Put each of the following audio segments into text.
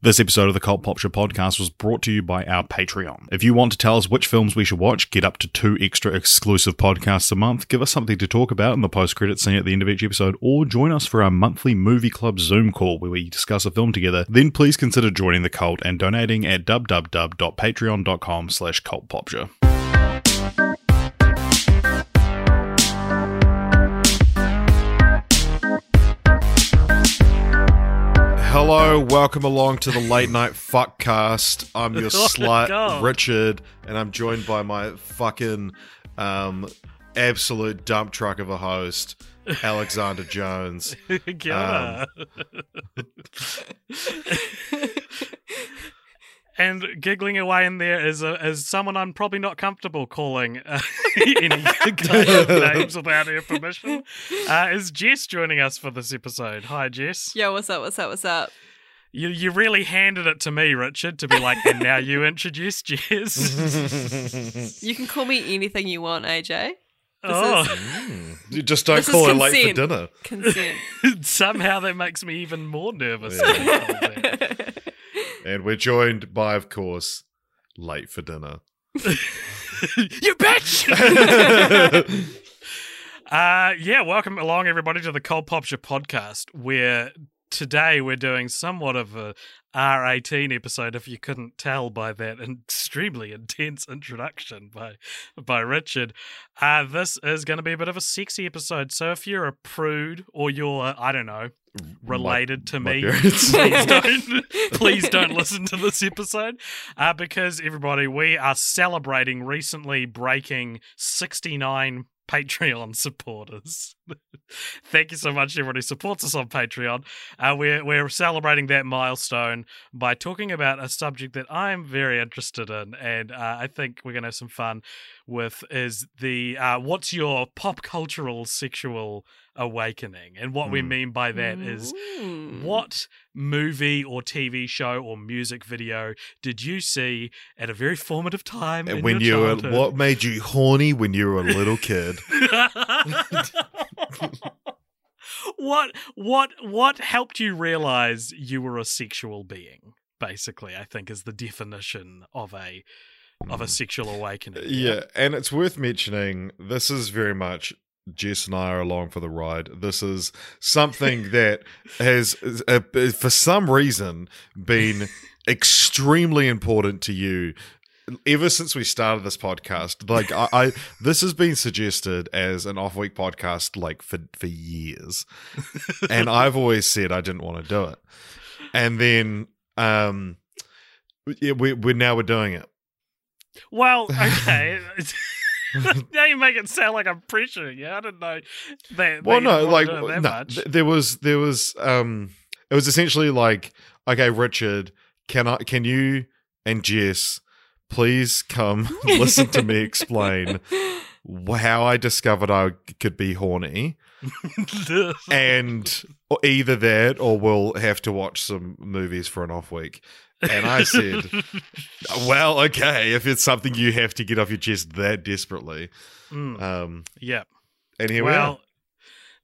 This episode of the Cult Popture podcast was brought to you by our Patreon. If you want to tell us which films we should watch, get up to two extra exclusive podcasts a month, give us something to talk about in the post credit scene at the end of each episode, or join us for our monthly movie club Zoom call where we discuss a film together, then please consider joining the cult and donating at www.patreon.com slash cultpopture. Hello, welcome along to the late night fuckcast. I'm your Oh, slut, God. Richard, and I'm joined by my fucking um, absolute dump truck of a host, Alexander Jones. Ora. and giggling away in there is a, is someone I'm probably not comfortable calling uh, any names without her permission. Uh, is Jess joining us for this episode? Hi, Jess. Yo, what's up? What's up? What's up? You you really handed it to me, Richard, to be like, and now you introduce Jess. You can call me anything you want, AJ. oh, You just don't This is call it late for dinner. Consent. somehow that makes me even more nervous. And we're joined by, of course, late for dinner. you bitch! uh, yeah, welcome along, everybody, to the Cult Popture podcast, where today we're doing somewhat of a R18 episode, if you couldn't tell by that extremely intense introduction by by Richard. Uh, this is going to be a bit of a sexy episode, so if you're a prude or you're, I don't know, related to my me, parents. please don't please don't listen to this episode uh, because everybody we are celebrating recently breaking 69 patreon supporters. Thank you so much to everybody who supports us on patreon. Uh, we're, we're celebrating that milestone by talking about a subject that i'm very interested in and uh, i think we're going to have some fun with is the uh, what's your pop cultural sexual awakening and what we Hmm. mean by that is Ooh. what movie or TV show or music video did you see at a very formative time in when your you were, what made you horny when you were a little kid? what what what helped you realize you were a sexual being? Basically, I think is the definition of a of a sexual awakening. Yeah, and it's worth mentioning this is very much Jess and I are along for the ride. This is something that has, uh, for some reason, been extremely important to you ever since we started this podcast. Like, I, I this has been suggested as an off week podcast like for for years, and I've always said I didn't want to do it, and then um, yeah, we we're now we're doing it. Well, okay. now you make it sound like I'm pressuring you. I didn't know that. well no like no, th- there was there was um it was essentially like okay richard can i can you and jess please come listen to me explain how i discovered i could be horny and either that or we'll have to watch some movies for an off week and i said well okay if it's something you have to get off your chest that desperately Mm, um yeah. and here we are well,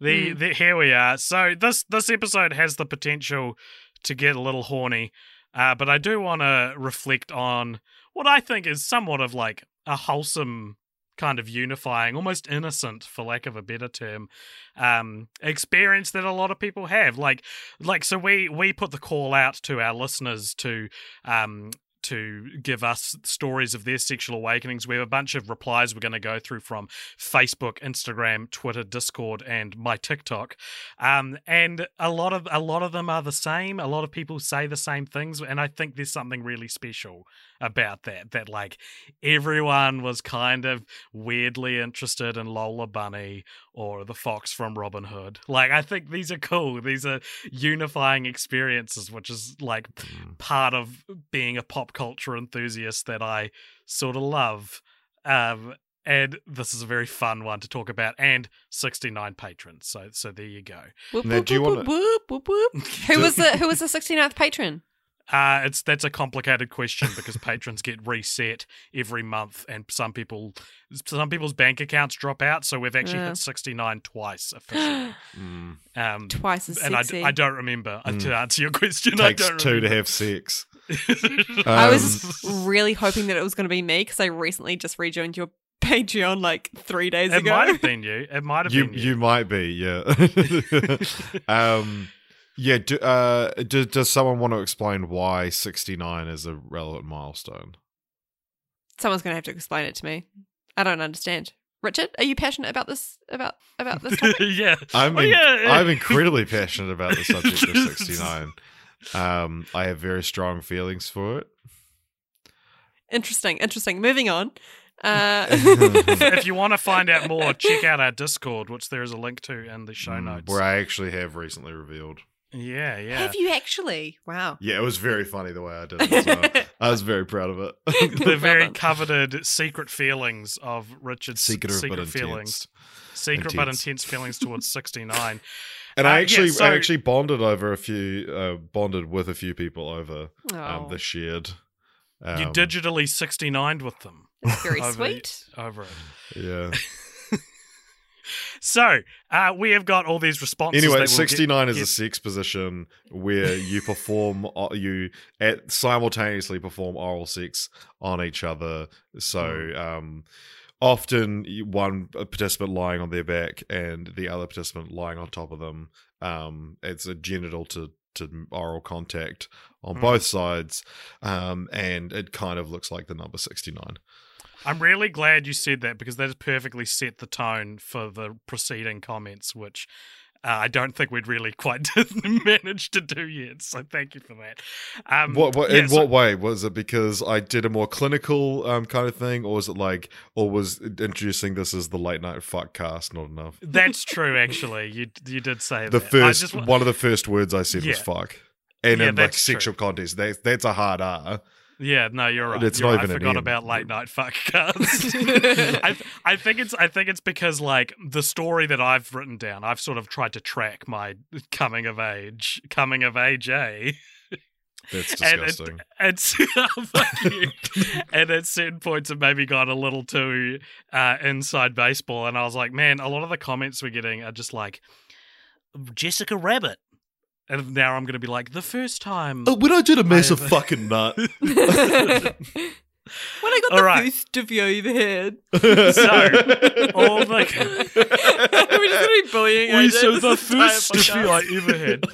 the, the here we are. So this this episode has the potential to get a little horny, uh, but I do want to reflect on what I think is somewhat of like a wholesome kind of unifying, almost innocent, for lack of a better term, um, experience that a lot of people have. Like, like so we we put the call out to our listeners to um, to give us stories of their sexual awakenings. We have a bunch of replies we're going to go through from Facebook, Instagram, Twitter, Discord, and my TikTok. Um, and a lot of a lot of them are the same. A lot of people say the same things, and I think there's something really special about that. That like everyone was kind of weirdly interested in Lola Bunny or the fox from Robin Hood. Like I think these are cool. These are unifying experiences, which is like Mm. part of being a pop culture enthusiast that I sort of love. Um, and this is a very fun one to talk about, and 69 patrons. So, so there you go. Whoop, Now, whoop, you wanna- whoop, whoop, whoop. Who was the Who was the 69th patron? Uh, it's that's a complicated question because patrons get reset every month, and some people, some people's bank accounts drop out. So we've actually Yeah. hit 69 twice officially. Mm. Um, Twice as and I, sexy. I don't remember Mm. to answer your question. I Takes don't two to have sex. I Um, was really hoping that it was going to be me because I recently just rejoined your Patreon like three days It ago. It might have been you. It might have you been you you. might be yeah um yeah do, uh do, does someone want to explain why 69 is a relevant milestone Someone's going to have to explain it to me. I don't understand. Richard, are you passionate about this? About about this topic? yeah. i'm Oh, in- yeah. i'm incredibly passionate about the subject of 69 um i have very strong feelings for it interesting, interesting. Moving on. Uh, if you want to find out more, check out our Discord, which there is a link to in the show Mm, notes. where i actually have recently revealed Yeah, yeah. Have you actually? Wow. yeah it was very funny the way i did it as well. i was very proud of it the very coveted secret feelings of Richard's secret, secret, but feelings. intense Secret but Intense. intense feelings towards 69. and Uh, I yeah, actually, so- I actually bonded over a few, uh, bonded with a few people over Oh, um, the shared. you um, digitally 69'd with them that's very over, sweet. over it. Yeah. So, uh, we have got all these responses. Anyway, we'll get- sixty nine is get- a sex position where you perform, you at simultaneously perform oral sex on each other. So, Mm. um, often one participant lying on their back and the other participant lying on top of them. Um, it's a genital to to oral contact on Mm. both sides, um, and it kind of looks like the number sixty nine. I'm really glad you said that because that has perfectly set the tone for the preceding comments, which uh, I don't think we'd really quite managed to do yet. So thank you for that. Um, What, what yeah, in so- what way was it? Because I did a more clinical um, kind of thing, or was it like, or was introducing this as the late night fuck cast not enough? That's true. Actually, you you did say The that. First just one of the first words I said was fuck, and Yeah, in like that's true. sexual context, that, that's a hard R. Yeah, no, you're right. It's You're not right. even I forgot M. about late night fuck cast. I I think it's I think it's because like the story that I've written down, I've sort of tried to track my coming of age, coming of age, eh? That's And it- disgusting. It's fuck you. and at certain points, it maybe got a little too uh, inside baseball, and I was like, man, a lot of the comments we're getting are just like Jessica Rabbit, and now I'm going to be like, the first time. Oh, when I did a massive fucking nut. when I got All the right. first of you over here. all the We're just going to be bullying we AJ so the entire first stiffy podcast. I ever had.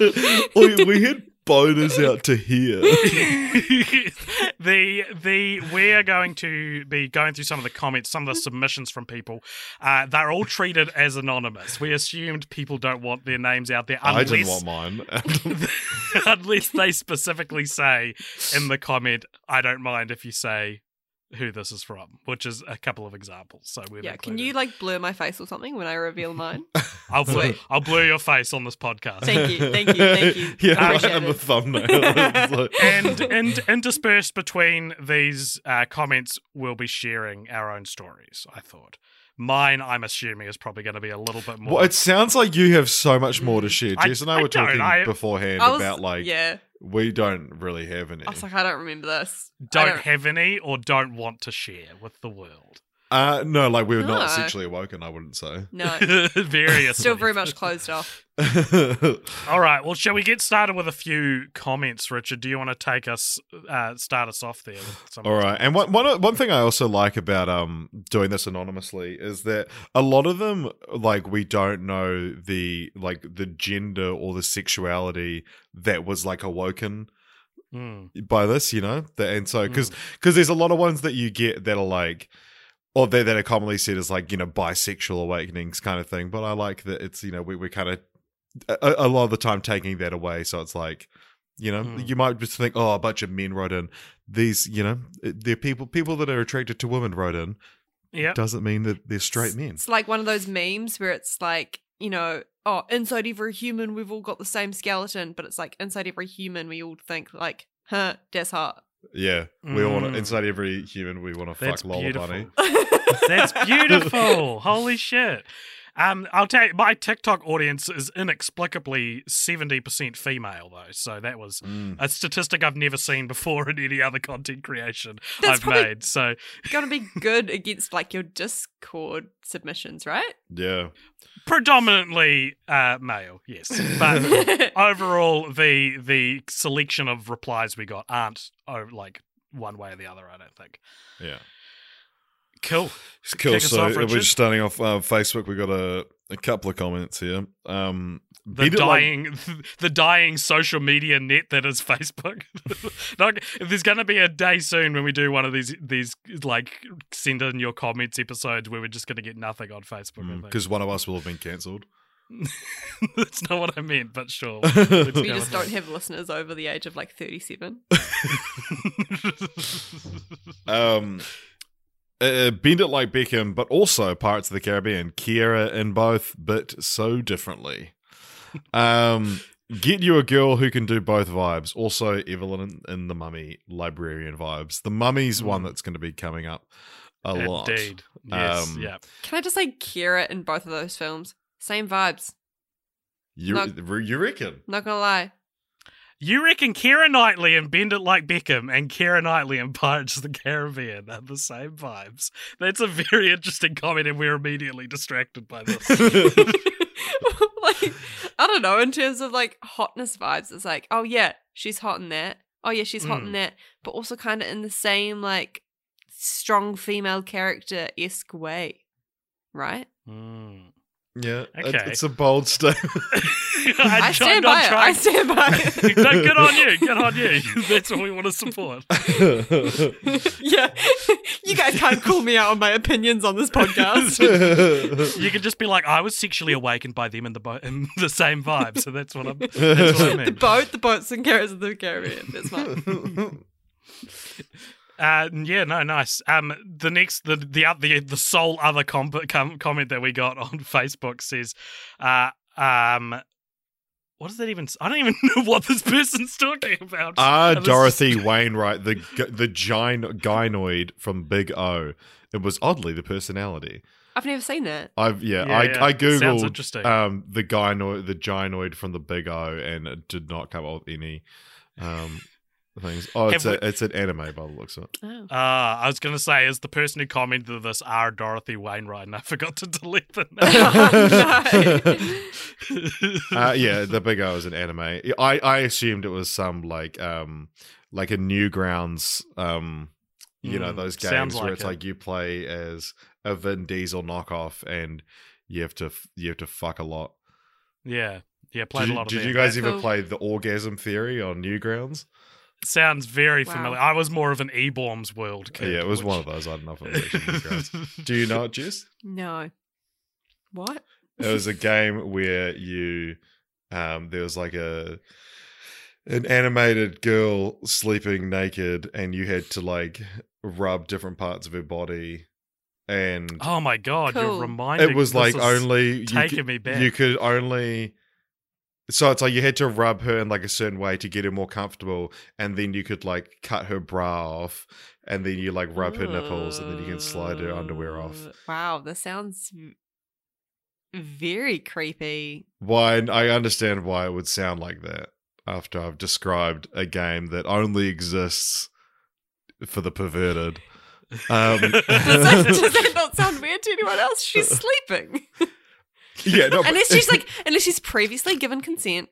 we, we had boners out to here. the the we are going to be going through some of the comments, some of the submissions from people. Uh, they're all treated as anonymous. We assumed people don't want their names out there I unless didn't want mine. unless they specifically say in the comment, "I don't mind if you say." Who this is from, which is a couple of examples. So we've Yeah, can you like blur my face or something when I reveal mine? I'll blur, I'll blur your face on this podcast. Thank you, thank you, thank you. yeah, Appreciate I'm a thumbnail. And and interspersed between these uh, comments, we'll be sharing our own stories. I thought mine, I'm assuming, is probably going to be a little bit more. Well, it sounds like you have so much more to share. I- Jess and I, I were talking I- beforehand I was, about like yeah. We don't really have any. I was like, I don't remember this. I don't, have any or don't want to share with the world. Uh, no, like we were No. not sexually awoken. I wouldn't say. No, Various. still very much closed off. All right. Well, shall we get started with a few comments, Richard? Do you want to take us, uh, start us off there? With some All right, and one, one one thing I also like about um doing this anonymously is that a lot of them like we don't know the like the gender or the sexuality that was like awoken Mm. by this, you know, The- and so because Mm. because there's a lot of ones that you get that are like, or that that are commonly said as like you know bisexual awakenings kind of thing. But I like that it's you know we we're kind of a, a lot of the time taking that away, so it's like. You know, Mm. you might just think, oh, a bunch of men wrote in. These, you know, they're people people that are attracted to women wrote in. Yep. Doesn't mean that they're straight It's- men. It's like one of those memes where it's like, you know, oh, inside every human, we've all got the same skeleton, but it's like inside every human, we all think like, huh, that's hot. Yeah, we all want Mm. to, inside every human. We want to That's fuck Lola beautiful. Bunny. That's beautiful. Holy shit. Um, I'll tell you, my TikTok audience is inexplicably 70% female, though. So that was Mm. a statistic I've never seen before in any other content creation That's I've made. So Gonna be good against like your Discord submissions, right? Yeah, predominantly uh, male, yes. But overall, the the selection of replies we got aren't oh, like one way or the other, I don't think. yeah. Cool. Cool. Kick So off, we're just starting off uh, Facebook. We got a, a couple of comments here. Um, the beat it like- dying the dying social media net that is Facebook. like, there's going to be a day soon when we do one of these these like send in your comments episodes where we're just going to get nothing on Facebook. I think. because one of us will have been cancelled. That's not what I meant, but sure. we just don't it. have listeners over the age of like 37. um, uh, bend it like Beckham, but also Pirates of the Caribbean. Keira in both, but so differently. Um, get you a girl who can do both vibes. Also, Evelyn in, in the Mummy librarian vibes. The Mummy's one Mm. that's going to be coming up a lot. Indeed. Yes. Um, yeah. Can I just say Keira in both of those films? Same vibes. You, No. you reckon? Not gonna lie. You reckon Keira Knightley and Bend It Like Beckham and Keira Knightley and Pirates of the Caribbean have the same vibes? That's a very interesting comment, and we're immediately distracted by this. like, I don't know, in terms of like hotness vibes, it's like, oh yeah, she's hot in that. Oh yeah, she's hot in Mm. that. But also kind of in the same like strong female character esque way. Right? Mm. Yeah, Okay. it's a bold statement. I, I stand by it. I stand by it. no, good on you. Good on you. That's what we want to support. yeah. you guys can't call me out on my opinions on this podcast. You can just be like, I was sexually awakened by them in the boat, in the same vibe. So that's what I'm. That's what I the boat, the boats and carrots of the Caribbean. That's fine. Uh, yeah, no, nice. Um, the next, the the the the sole other com- com- comment that we got on Facebook says, uh, um, what does that even? I don't even know what this person's talking about. Ah, And this is- Dorothy Wayneright, the the gyn- gynoid from Big O. It was oddly the personality. I've never seen that. I've yeah, Yeah, I yeah. I googled interesting. um the gynoid the gynoid from the Big O and it did not come up with any um things. Oh, it's Have a it's an anime by the looks of it. Oh. Uh, I was going to say, is the person who commented this R. Dorothy Wayneright, and I forgot to delete the name. Uh, yeah, the Big O is an anime. I I assumed it was some like um like a Newgrounds um you know Mm, those sounds games where like it's it. like you play as a Vin Diesel knockoff and you have to you have to fuck a lot. yeah, yeah, played Did, a lot of did you guys ever Cool. play the Orgasm Theory on Newgrounds? Sounds very Wow. familiar. I was more of an eBaum's world kid. yeah, it was which- one of those. I don't know if it was actually Do you know it, Jess? No. What? It was a game where you um there was like a an animated girl sleeping naked and you had to like rub different parts of her body and Oh my god, Cool. you're reminding me. it was like is only you taking could, me back. you could only so it's like you had to rub her in like a certain way to get her more comfortable and then you could like cut her bra off and then you like rub her nipples and then you can slide her underwear off Uh, Wow, this sounds very creepy. Why I understand why it would sound like that after I've described a game that only exists for the perverted. Um, Does that, does that not sound weird to anyone else? She's sleeping. yeah, no, but- unless she's like, unless she's previously given consent.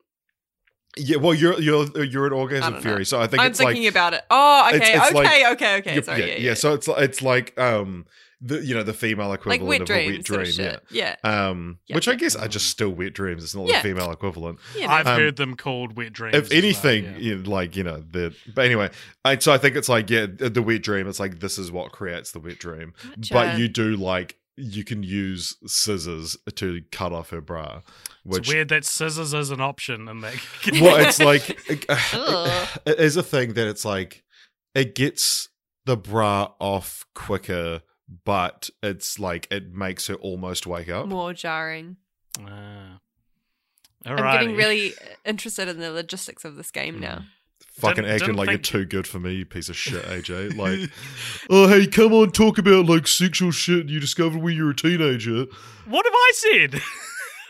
yeah. Well, you're you're you're an orgasm fury, know. so I think I'm it's thinking like about it. Oh, okay, it's okay, like- okay, okay. you're- Sorry, yeah, yeah, yeah, yeah. So it's it's like um, the you know the female like equivalent wet of dreams, a wet sort dream. of. Yeah, Yeah. Um, Yeah. which I guess are just still wet dreams. It's not Yeah. the female equivalent. yeah. I've Um, heard them called wet dreams. if as well, anything, yeah. you know, like you know, the but anyway, I, so I think it's like yeah, the the wet dream. It's like this is what creates the wet dream, but you do like you can use scissors to cut off her bra, which it's weird that scissors is an option in that. well, it's like Ugh. it is a thing that it's like it gets the bra off quicker, but it's like it makes her almost wake up. more jarring. Ah. I'm getting really interested in the logistics of this game Mm. now. Fucking Didn't- acting didn't like think- you're too good for me, you piece of shit, AJ. Like, oh hey, come on, talk about like sexual shit you discovered when you were a teenager. What have I said?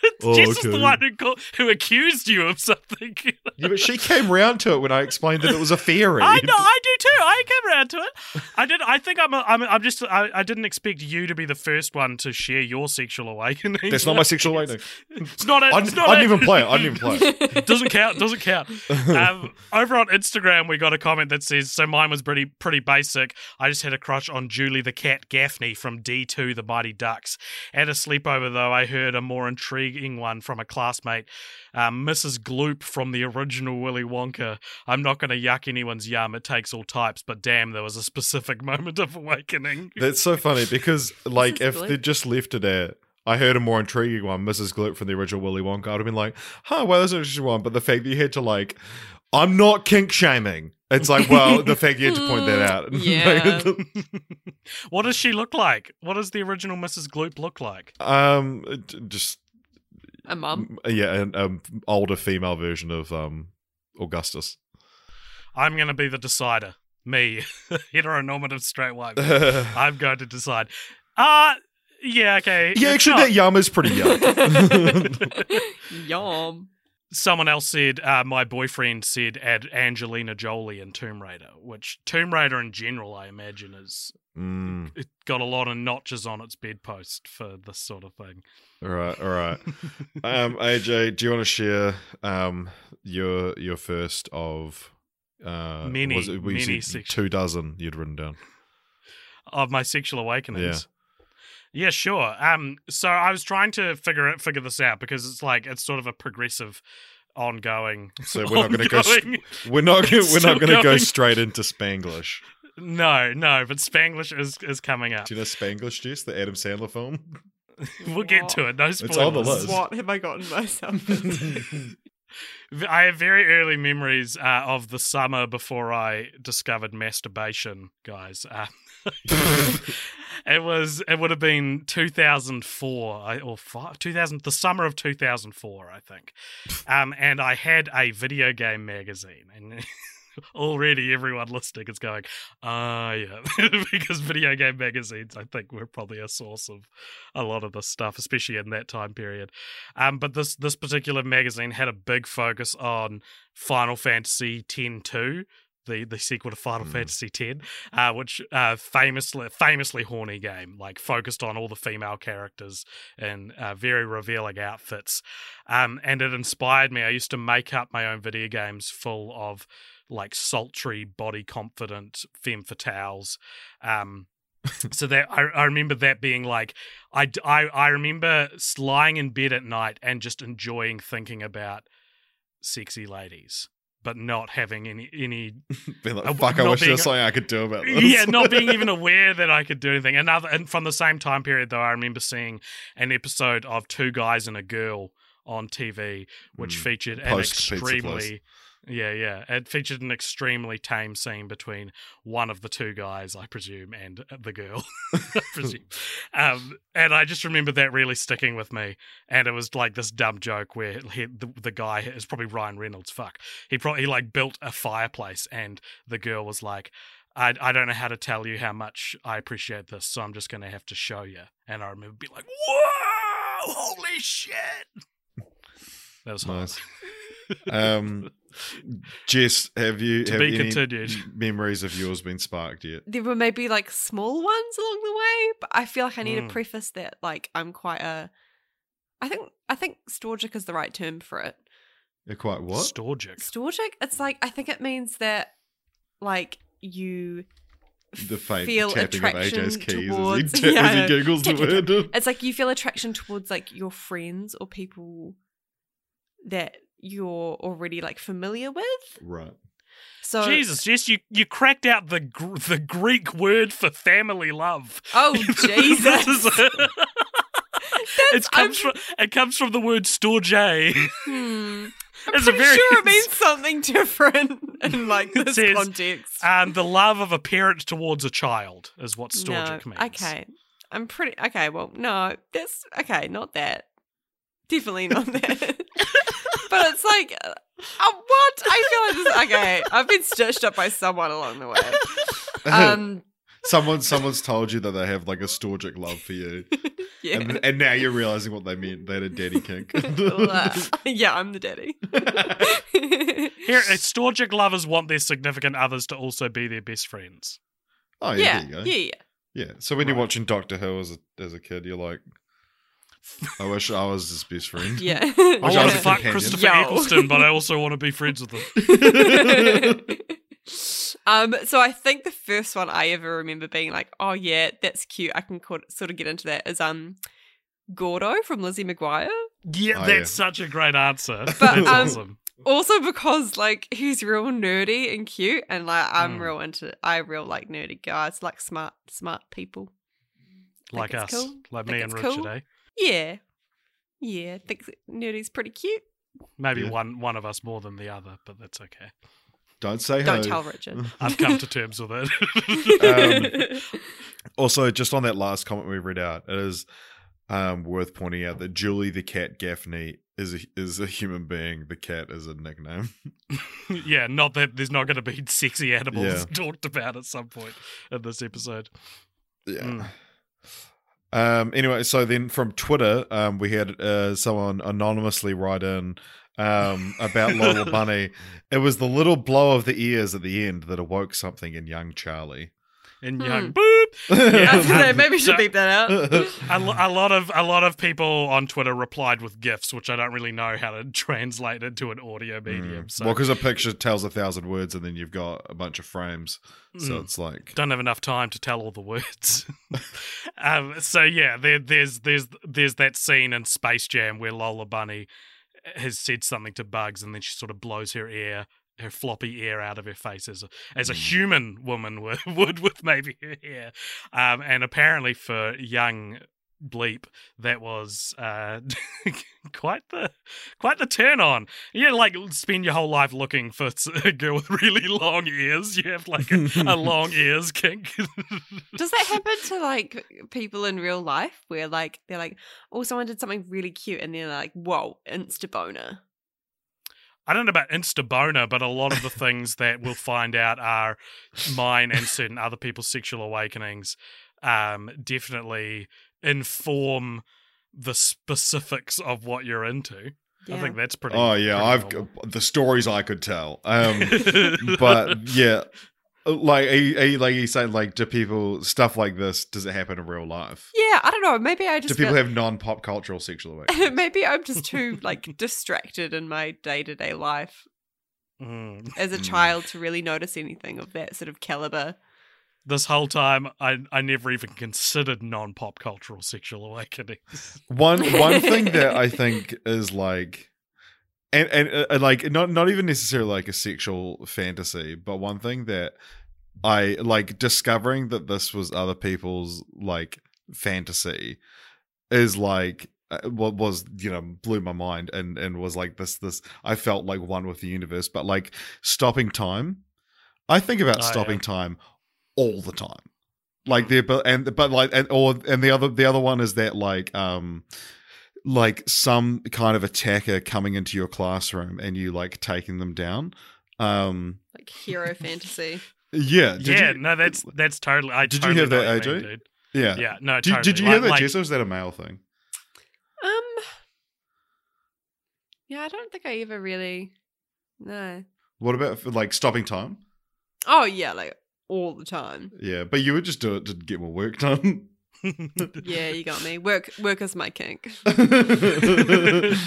Oh, Jess is the one who, called, who accused you of something. Yeah, but she came round to it when I explained that it was a theory. I know, I do too. I came around to it. I did. I think I'm. A, I'm. I'm just. I, I didn't expect you to be the first one to share your sexual awakening. That's not my sexual awakening. It's not. A, I it's didn't, not I a- didn't even play it. I didn't even play it. doesn't count. Doesn't count. Um, over on Instagram, we got a comment that says, "So mine was pretty pretty basic. I just had a crush on Julie the cat Gaffney from D two The Mighty Ducks. At a sleepover, though, I heard a more intriguing one from a classmate, um, Mrs. Gloop from the original Willy Wonka. I'm not going to yuck anyone's yum. It takes all types, but damn, there was a specific moment of awakening. That's so funny because, like, Mrs. if Gloop. they just left it at, I heard a more intriguing one, Mrs. Gloop from the original Willy Wonka. I'd have been like, huh, well, that's an interesting one. But the fact that you had to, like, I'm not kink shaming. It's like, well, the fact you had to point that out. Yeah. what does she look like? What does the original Mrs. Gloop look like? um, just, A mum. yeah, an um, older female version of um Augustus. I'm going to be the decider. Me, heteronormative straight white. man. I'm going to decide. Uh yeah, okay. It's actually, not- that yum is pretty young. Yum. Someone else said, uh, my boyfriend said add Angelina Jolie in Tomb Raider, which Tomb Raider in general, I imagine, is mm, it got a lot of notches on its bedpost for this sort of thing. all right, all right. Um, AJ, do you want to share um your your first of uh Many, was it, many two dozen you'd written down? of my sexual awakenings. Yeah, sure. Um, so I was trying to figure it, figure this out because it's like it's sort of a progressive, ongoing. So we're not going to go. st- we're not. We're not going to go straight into Spanglish. no, no, but Spanglish is is coming up. Do you know Spanglish, Jess, the Adam Sandler film? We'll get to it. No spoilers. on the list. What have I gotten myself? I have very early memories uh, of the summer before I discovered masturbation, guys. Uh, it was it would have been 2004 or five, 2000 the summer of 2004 I think. Um and I had a video game magazine and already everyone listening is going ah yeah because video game magazines I think were probably a source of a lot of this stuff especially in that time period. Um but this this particular magazine had a big focus on Final Fantasy X-2 the, the sequel to Final Hmm. Fantasy X, uh, which uh, famously famously horny game, like focused on all the female characters in uh, very revealing outfits, um, and it inspired me. I used to make up my own video games full of like sultry, body confident femme fatales. Um, so that I, I remember that being like I I remember lying in bed at night and just enjoying thinking about sexy ladies but not having any any Being like, Uh, fuck, I wish there was something I could do about this. yeah, not being even aware that I could do anything. Another, and from the same time period, though, I remember seeing an episode of Two Guys and a Girl on TV, which Mm. featured an extremely, yeah, yeah, it featured an extremely tame scene between one of the two guys, I presume, and the girl, I presume. Um, and I just remember that really sticking with me. And it was like this dumb joke where he, the, the guy is probably Ryan Reynolds. Fuck, he probably he like built a fireplace, and the girl was like. I, I don't know how to tell you how much I appreciate this, so I'm just going to have to show you. And I remember being like, whoa, holy shit. That was. Nice. Um, Jess, have you To have be any continued. memories of yours been sparked yet? there were maybe like small ones along the way, but I feel like I need Mm. to preface that like I'm quite a I think I think storgic is the right term for it. They're quite what? Storgic. Storgic? It's like I think it means that like you the faint feel tapping of attraction AJ's keys towards- as he, ta- Yeah, as he giggles the word. It's like you feel attraction towards like your friends or people that you're already like familiar with. Right. So Jesus, Jess, you, you cracked out the gr- the Greek word for family love. Oh Jesus! is- it comes from it comes from the word storge. Hmm. I'm It's a pretty very- sure it means something different in like this says, context. Um, the love of a parent towards a child is what storgic no, means. okay. I'm pretty okay. Well, no, that's okay. Not that. Definitely not that. But it's like, uh, uh, what? I feel like this. Okay, I've been stitched up by someone along the way. Um, Someone, someone's told you that they have like a storgic love for you, yeah. and, and now you're realizing what they meant. They had a daddy kink. yeah, I'm the daddy. Here, uh, storgic lovers want their significant others to also be their best friends. oh yeah, yeah, there you go. yeah, yeah. Yeah. So when you're watching Doctor Who as a as a kid, you're like, I wish I was his best friend. Yeah. I Which want to fuck. Christopher Yo. Eccleston, but I also want to be friends with him. um, so I think the first one I ever remember being like, oh yeah, that's cute. I can co- sort of get into that is um Gordo from Lizzie McGuire. Yeah, Oh, that's yeah. such a great answer. But, that's um, awesome. Also because like he's real nerdy and cute, and like I'm Mm. real into I real like nerdy guys, like smart smart people. Like us, cool. like me and it's Richard, cool. eh? Yeah, yeah. I think nerdy's pretty cute. Maybe Yeah. one one of us more than the other, but that's okay. Don't say Don't ho. tell Richard. I've come to terms with it. Um, Also, just on that last comment we read out, it is um, worth pointing out that Julie the cat Gaffney is a, is a human being. The cat is a nickname. yeah, not that there's not going to be sexy animals Yeah. talked about at some point in this episode. Yeah. Mm. Um. Anyway, so then from Twitter, um, we had uh, someone anonymously write in um about Lola Bunny. It was the little blow of the ears at the end that awoke something in young Charlie. And Hmm. young boop. I was Yeah. gonna say, maybe we should beep that out. A, lo- a lot of a lot of people on Twitter replied with gifs, which I don't really know how to translate into an audio medium. Mm. So Well, because a picture tells a thousand words, and then you've got a bunch of frames, so Mm. it's like don't have enough time to tell all the words. um, so yeah, there, there's there's there's that scene in Space Jam where Lola Bunny has said something to Bugs, and then she sort of blows her ear, her floppy ear out of her face as a as a Mm. human woman would, would with maybe her hair. Um, and apparently for young bleep that was uh quite the quite the turn on you like spend your whole life looking for a girl with really long ears you have like a, a long ears kink Does that happen to like people in real life where like they're like, oh, someone did something really cute, and they're like, whoa, insta boner. I don't know about Insta boner, but a lot of the things that we'll find out are mine and certain other people's sexual awakenings. Um, definitely inform the specifics of what you're into. I think that's pretty. oh yeah, pretty I've normal. the stories I could tell. Um, but yeah, like are you, are you, like you saying, like do people stuff like this? Does it happen in real life? yeah, I don't know. Maybe I just Do people feel- have non-pop cultural sexual awakenings? maybe I'm just too like distracted in my day to day life Mm. as a Mm. child to really notice anything of that sort of caliber. This whole time, I I never even considered non-pop cultural sexual awakenings. One one thing that I think is like, and and uh, like not not even necessarily like a sexual fantasy, but one thing that I like discovering that this was other people's like fantasy is like uh, what was you know blew my mind and and was like this this I felt like one with the universe, but like stopping time. I think about Oh, stopping yeah. time all the time like the but and but like and or and the other the other one is that like um like some kind of attacker coming into your classroom and you like taking them down um Like hero fantasy. yeah did yeah, you, no, that's that's totally. I Did you totally hear know that, what you mean, AJ? yeah Yeah, no, did, totally. did you Like- hear that like- Jess or was that a male thing Um, yeah, I don't think I ever really. No. what about for, like stopping time Oh yeah, like all the time. yeah but you would just do it to get more work done Yeah, you got me. Work, work is my kink. the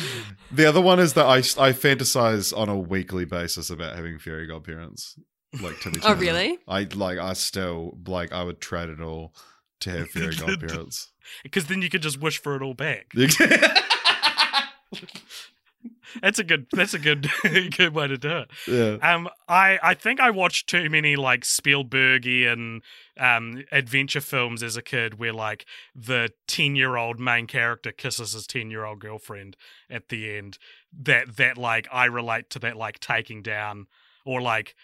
other one is that I I fantasize on a weekly basis about having fairy godparents like Timmy. Oh, really? I like. I still like. I would trade it all to have fairy godparents. Because then you could just wish for it all back. That's a good. That's a good. good way to do it. yeah. Um, I I think I watched too many like Spielbergian um adventure films as a kid, where like the ten year old main character kisses his ten year old girlfriend at the end. That that like I relate to that like taking down or like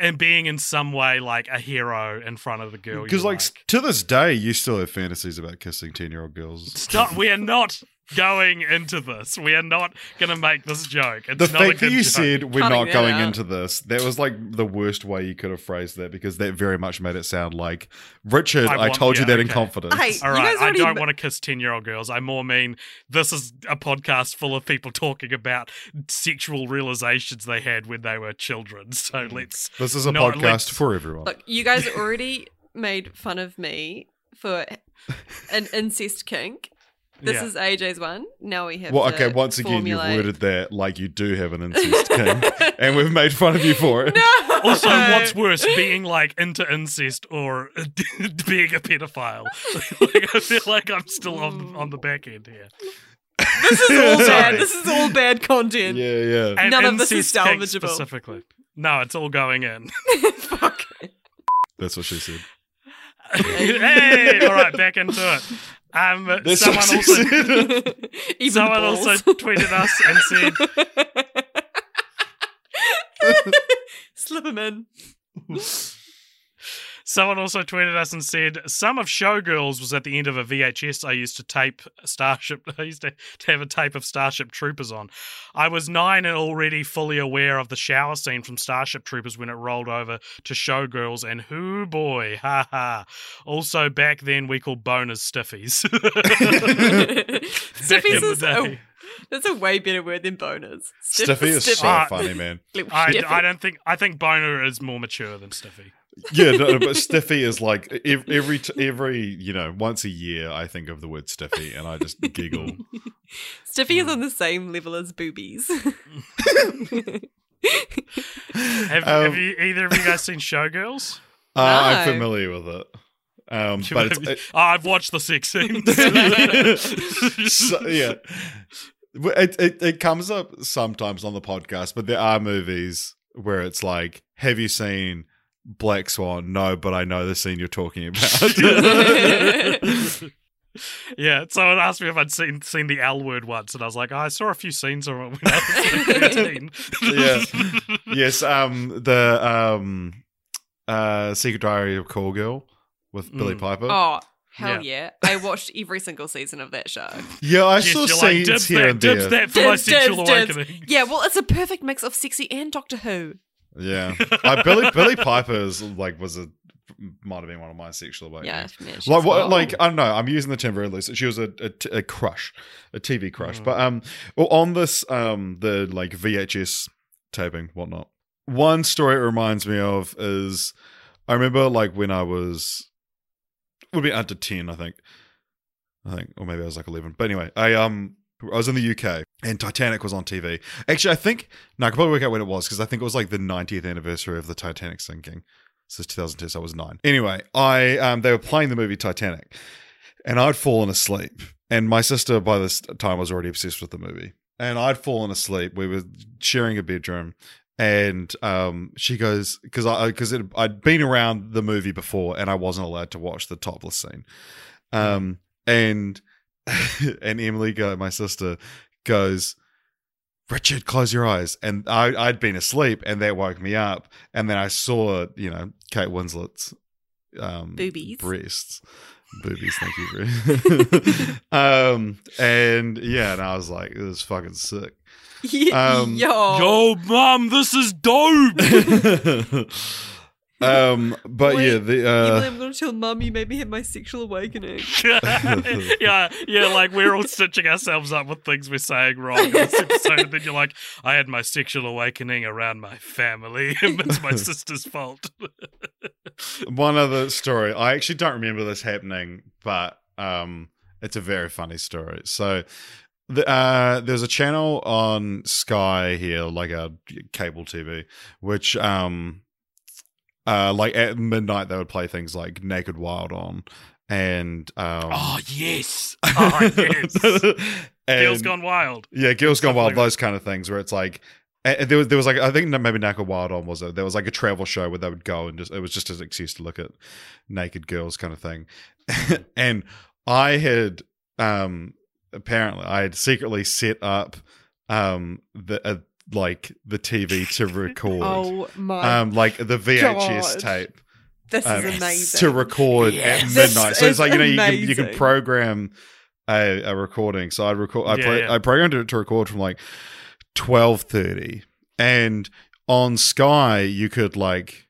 and being in some way like a hero in front of the girl. Because you like, to this day, you still have fantasies about kissing ten year old girls. Stop. We are not going into this. We are not going to make this joke. It's the not a fact that you joke. said we're Cutting not going out. into this, that was like the worst way you could have phrased that because that very much made it sound like Richard. I I, want- told you yeah, that in confidence. Hey, All You right, guys I don't ma- want to kiss 10 year old girls. I more mean this is a podcast full of people talking about sexual realizations they had when they were children. So hmm. let's. This is a No, podcast for everyone. Look, you guys already made fun of me for an incest kink. This Yeah. is AJ's one. Now we have. well, to okay. Once again, formulate- you've worded that like you do have an incest king, and we've made fun of you for it. No. Also, what's worse, being like into incest or being a pedophile? like, I feel like I'm still on on the back end here. This is all bad. This is all bad content. Yeah, yeah. And None of this is incest kink salvageable. Specifically, no, it's all going in. Fuck. That's what she said. hey, all right, back into it. Um, That's someone also. Even someone also tweeted us and said, Slip him in. Someone also tweeted us and said, Some of Showgirls was at the end of a VHS I used to tape Starship. I used to, to have a tape of Starship Troopers on. I was nine and already fully aware of the shower scene from Starship Troopers when it rolled over to Showgirls, and whoo boy, ha ha. Also, back then we called boners stiffies. Stiffies is a, that's a way better word than boners. Stiff- Stiffy is so stiffy. Ah. funny, man. I. I don't think, I think boner is more mature than stiffy. Yeah, no, but stiffy is like every t- every you know once a year I think of the word stiffy and I just giggle. Stiffy Hmm. is on the same level as boobies. Have, Um, have you, either of you guys seen Showgirls? Uh, I'm familiar with it, um, but it's, it, oh, I've watched the sex scenes. so, yeah. Well, It, it it comes up sometimes on the podcast, but there are movies where it's like, "Have you seen Black Swan?" No, but I know the scene you're talking about. yeah, someone asked me if I'd seen seen the L word once, and I was like, oh, I saw a few scenes of it when I was like 13. Yeah. yes, um, the um, uh, Secret Diary of Call Girl with Billie Mm. Piper. oh, hell Yeah. yeah. I watched every single season of that show. yeah, I Yes, saw you're like, scenes here that, and dibs there. that for my Dibs, sexual dibs, dibs. awakening. Yeah, well, it's a perfect mix of sexy and Doctor Who. Yeah, uh, Billie Billie Piper is like was a might have been one of my sexual awakenings. Yeah, man, Like what? cool. Like I don't know. I'm using the term very loosely. She was a, a, t- a crush, a TV crush. Mm. But um, well, on this um, the like VHS taping whatnot. One story it reminds me of is I remember like when I was would be under ten, I think. I think, or maybe I was like eleven. But anyway, I um I was in the UK and Titanic was on TV. Actually, I think no, I could probably work out when it was because I think it was like the 90th anniversary of the Titanic sinking. So it's 2002, so I was nine. Anyway, I um they were playing the movie Titanic, and I'd fallen asleep. And my sister by this time was already obsessed with the movie, and I'd fallen asleep. We were sharing a bedroom, and um she goes because I because I'd been around the movie before, and I wasn't allowed to watch the topless scene. Um and and Emily go my sister goes Richard close your eyes and I I'd been asleep and that woke me up and then I saw you know Kate Winslet's um Boobies. breasts boobies thank you Bru. um and yeah and I was like this is fucking sick Um, Yo. Yo, mom, this is dope. um but Wait, yeah the Emily, uh I'm going to tell mum you made me have my sexual awakening. yeah, yeah, like we're all stitching ourselves up with things we're saying wrong in this episode, and then you're like, I had my sexual awakening around my family, and it's my sister's fault. one other story. I actually don't remember this happening, but um, it's a very funny story. So, the, uh, there's a channel on Sky here, like a cable TV, which um, uh, like at midnight they would play things like Naked Wild on, and um, Oh yes. Oh yes. and- Girls Gone Wild. yeah, Girls Gone Wild, those kind of things where it's like. And there was there was like I think maybe Naked Wild on was it? There was like a travel show where they would go and just it was just an excuse to look at naked girls kind of thing. and I had um apparently I had secretly set up um the like the TV to record oh my! um like the VHS God. tape this um, is amazing. to record Yes. at This midnight. So it's like you know you can, you can program a, a recording. So I'd record. I Yeah, pro- yeah. I programmed it to record from like twelve thirty, and on Sky you could like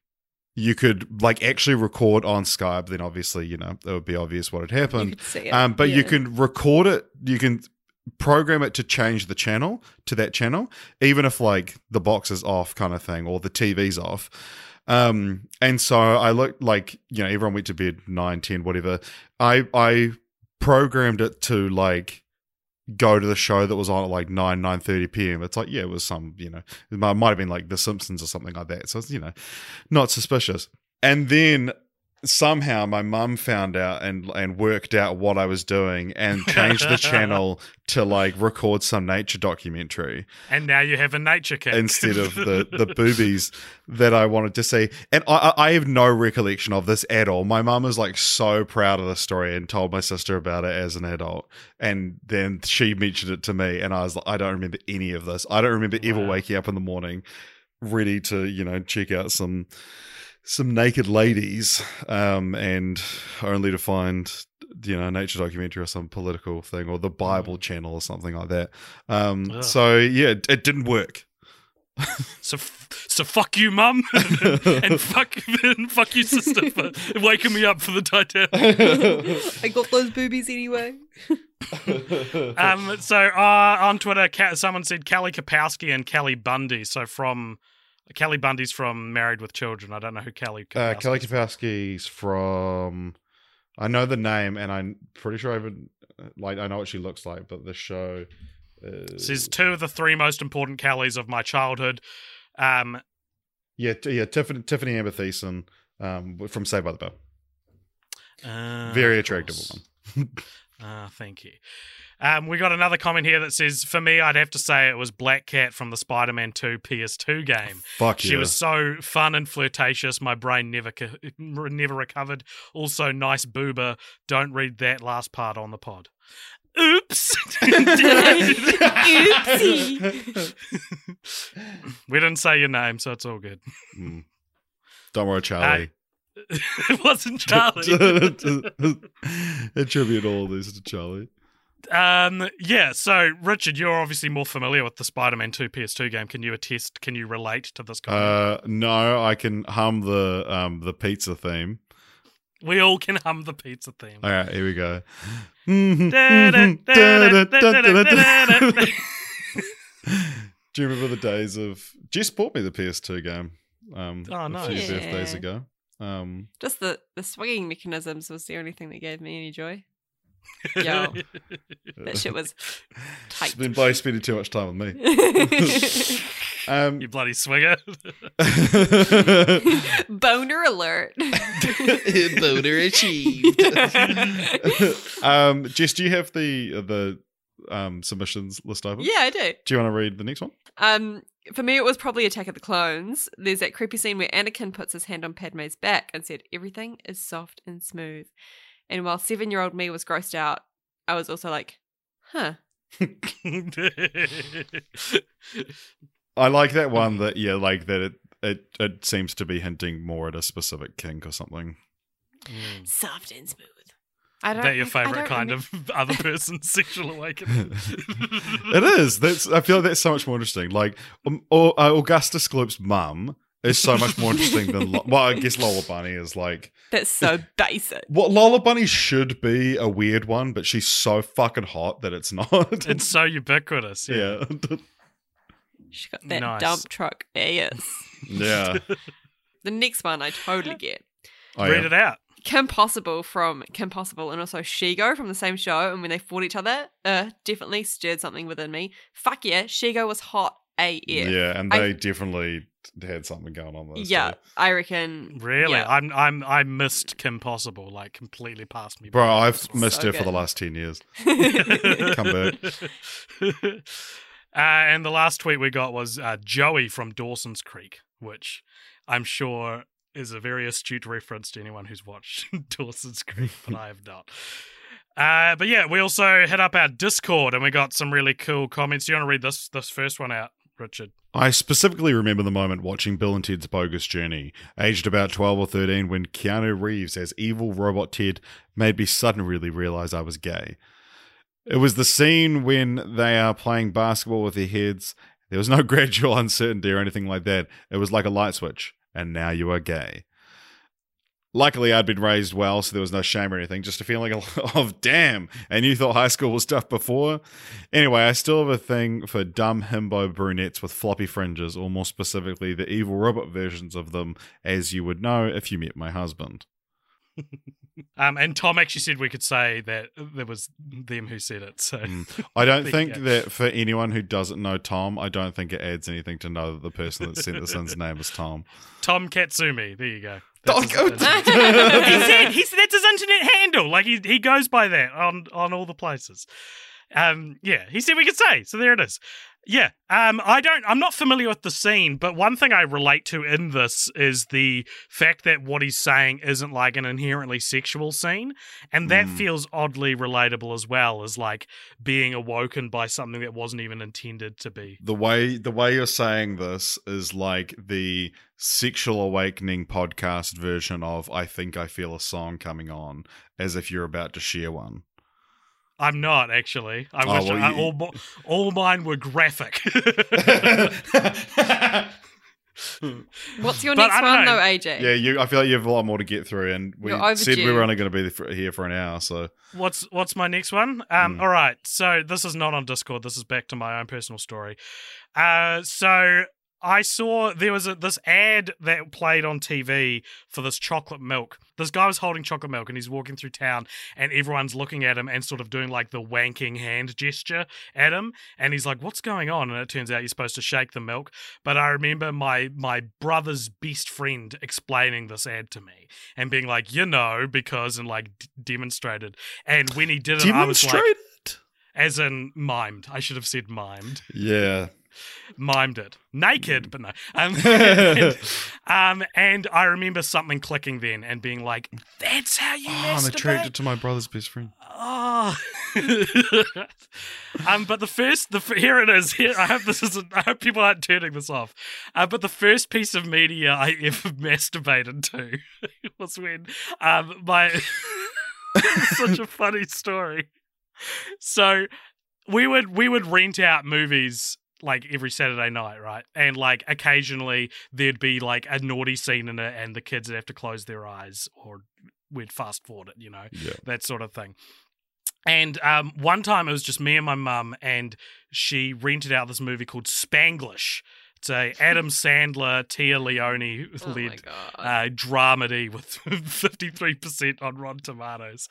you could like actually record on Skype. Then obviously you know it would be obvious what had You happened. could see it. Um, but you can record it. You can program it to change the channel to that channel, even if like the box is off, kind of thing, or the TV's off. Um, and so I looked like you know everyone went to bed nine, ten, whatever. I I programmed it to like go to the show that was on at like 9 9 30 p.m it's like yeah it was some you know it might have been like the simpsons or something like that so it's you know not suspicious and then somehow my mum found out and and worked out what I was doing and changed the channel to like record some nature documentary And now you have a nature kick. instead of the the boobies that I wanted to see. And I, I I have no recollection of this at all. My mum was like so proud of the story and told my sister about it as an adult. And then she mentioned it to me, and I was like, I don't remember any of this. I don't remember ever waking up in the morning ready to you know check out some some naked ladies um and only to find you know a nature documentary or some political thing or the bible channel or something like that um Ugh. so yeah it, it didn't work So, f- so fuck you, mum, and fuck, and fuck you, sister, for waking me up for the Titanic. I got those boobies anyway. Um, so uh, on Twitter, someone said Kelly Kapowski and Kelly Bundy. So from Kelly Bundy's from Married with Children. I don't know who Kelly. uh, Kapowski Kelly is. Kapowski's from I know the name and I'm pretty sure I even like I know what she looks like but the show is, Says two of the three most important Kellys of my childhood. Um, yeah yeah Tiffani Tiffani Amber Thiessen um from Saved by the Bell uh, very attractive woman Ah, thank you. Um, we got another comment here that says, "For me, I'd have to say it was Black Cat from the Spider-Man Two PS2 game. fuck you. She yeah was so fun and flirtatious. My brain never co- never recovered. Also, nice boober. Don't read that last part on the pod. Oops. Oopsie. we didn't say your name, so it's all good. Mm. don't worry Charlie it wasn't Charlie. attribute all this to Charlie um, yeah. So, Richard, you're obviously more familiar with the Spider-Man 2 PS2 game. Can you attest? Can you relate to this comment? uh no I can hum the um the pizza theme we all can hum the pizza theme. all right here we go Do you remember the days of Jess bought me the PS2 game um, Oh, a nice. few birthdays ago. Um, Just the the swinging mechanisms was the only thing that gave me any joy. Yo, that shit was tight. It's been by spending too much time with me. Um, you bloody swinger. Boner alert. Boner achieved. um, Jess, do you have the the um, submissions list open? yeah, I do. Do you want to read the next one? Um, for me, it was probably Attack of the Clones. There's that creepy scene where Anakin puts his hand on Padme's back and said, "Everything is soft and smooth." And while seven-year-old me was grossed out, I was also like, "Huh." I like that one that yeah, like that it it, it seems to be hinting more at a specific kink or something. Mm. Soft and smooth. I don't. that your I- I favorite don't kind remem- of other person's sexual awakening? it is. That's. I feel like that's so much more interesting. Like, um, or, uh, Augustus Gloop's mum is so much more interesting than. Lo- well, I guess Lola Bunny is like. That's so basic. What Lola Bunny should be a weird one, but she's so fucking hot that it's not. it's so ubiquitous. Yeah. yeah, She got that Nice. dump truck ass. yeah. The next one I totally get. I Read am. it out. Kim Possible from Kim Possible and also Shego from the same show. And when they fought each other, uh, definitely stirred something within me. Fuck yeah, Shego was hot AF. Yeah, and I- they definitely had something going on there. Yeah, I reckon. Really, Yeah. I'm I'm I missed Kim Possible, like completely passed me. Bro. I've missed So her for the last 10 years. Come back. uh, and the last tweet we got was uh, Joey from Dawson's Creek, which I'm sure is a very astute reference to anyone who's watched Dawson's Creek, but I have not. Uh, but yeah, we also hit up our Discord and we got some really cool comments. Do you want to read this this first one out, Richard? I specifically remember the moment watching Bill and Ted's Bogus Journey, aged about 12 or 13, when Keanu Reeves as evil robot Ted made me suddenly really realize I was gay. It was the scene when they are playing basketball with their heads. There was no gradual uncertainty or anything like that. It was like a light switch, and now you are gay. Luckily, I'd been raised well, so there was no shame or anything, just a feeling of, damn. And you thought high school was tough before? Anyway, I still have a thing for dumb himbo brunettes with floppy fringes, or more specifically, the evil robot versions of them, as you would know if you met my husband. Um, and Tom actually said we could say that there was them who said it. So Mm. I don't think go. that for anyone who doesn't know Tom, I don't think it adds anything to know that the person that sent this in's name is Tom. Tom Katsumi, there you go. That's his God. he said he said that's his internet handle. Like he he goes by that on on all the places. Um, yeah, he said we could say. So there it is. Yeah. Um, I don't. I'm not familiar with the scene, but one thing I relate to in this is the fact that what he's saying isn't like an inherently sexual scene, and that Mm. feels oddly relatable as well as like being awoken by something that wasn't even intended to be. The way the way you're saying this is like the sexual awakening podcast version of I think I feel a song coming on, as if you're about to share one. I'm not actually. I Oh, wish well, I, you- all all mine were graphic. What's your But next I don't one, know. though, AJ? Yeah, you. I feel like you have a lot more to get through, and we said we were only going to be for, here for an hour. So What's what's my next one? Um, Mm. all right. So this is not on Discord. This is back to my own personal story. Uh, so I saw there was a, this ad that played on TV for this chocolate milk. This guy was holding chocolate milk and he's walking through town, and everyone's looking at him and sort of doing like the wanking hand gesture at him. And he's like, "What's going on?" And it turns out you're supposed to shake the milk. But I remember my my brother's best friend explaining this ad to me and being like, "You know," because and like d- demonstrated. And when he did it, I was like, as in mimed. I should have said mimed. yeah, Mimed it. Naked, but no. Um, and, um, and I remember something clicking then and being like, that's how you oh, I'm attracted to my brother's best friend. Oh. um, but the first, the here it is. Here, I hope this isn't. I hope people aren't turning this off. Uh, but the first piece of media I ever masturbated to was when um, my such a funny story. So we would we would rent out movies like every Saturday night, right? And like occasionally there'd be like a naughty scene in it, and the kids would have to close their eyes, or we'd fast forward it, you know Yeah, that sort of thing. And um, one time it was just me and my mum, and she rented out this movie called Spanglish. It's a Adam Sandler, Téa Leoni Oh led god. uh, dramedy with 53% on Rotten Tomatoes.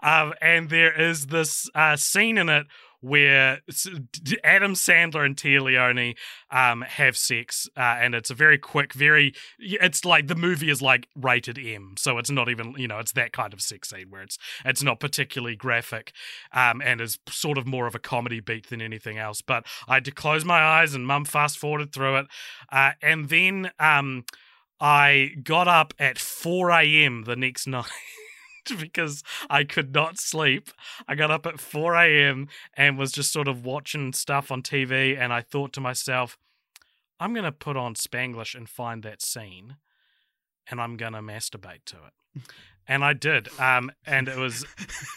Um, and there is this uh, scene in it where Adam Sandler and Téa Leoni um, have sex, uh, and it's a very quick, very. It's like the movie is like rated M, so it's not even you know it's that kind of sex scene where it's it's not particularly graphic, um, and is sort of more of a comedy beat than anything else. But I had to close my eyes, and Mum fast forwarded through it, uh, and then um, I got up at 4 a.m. the next night because I could not sleep. I got up at 4 a.m. and was just sort of watching stuff on TV, and I thought to myself, I'm going to put on Spanglish and find that scene, and I'm going to masturbate to it. And I did, um, and it was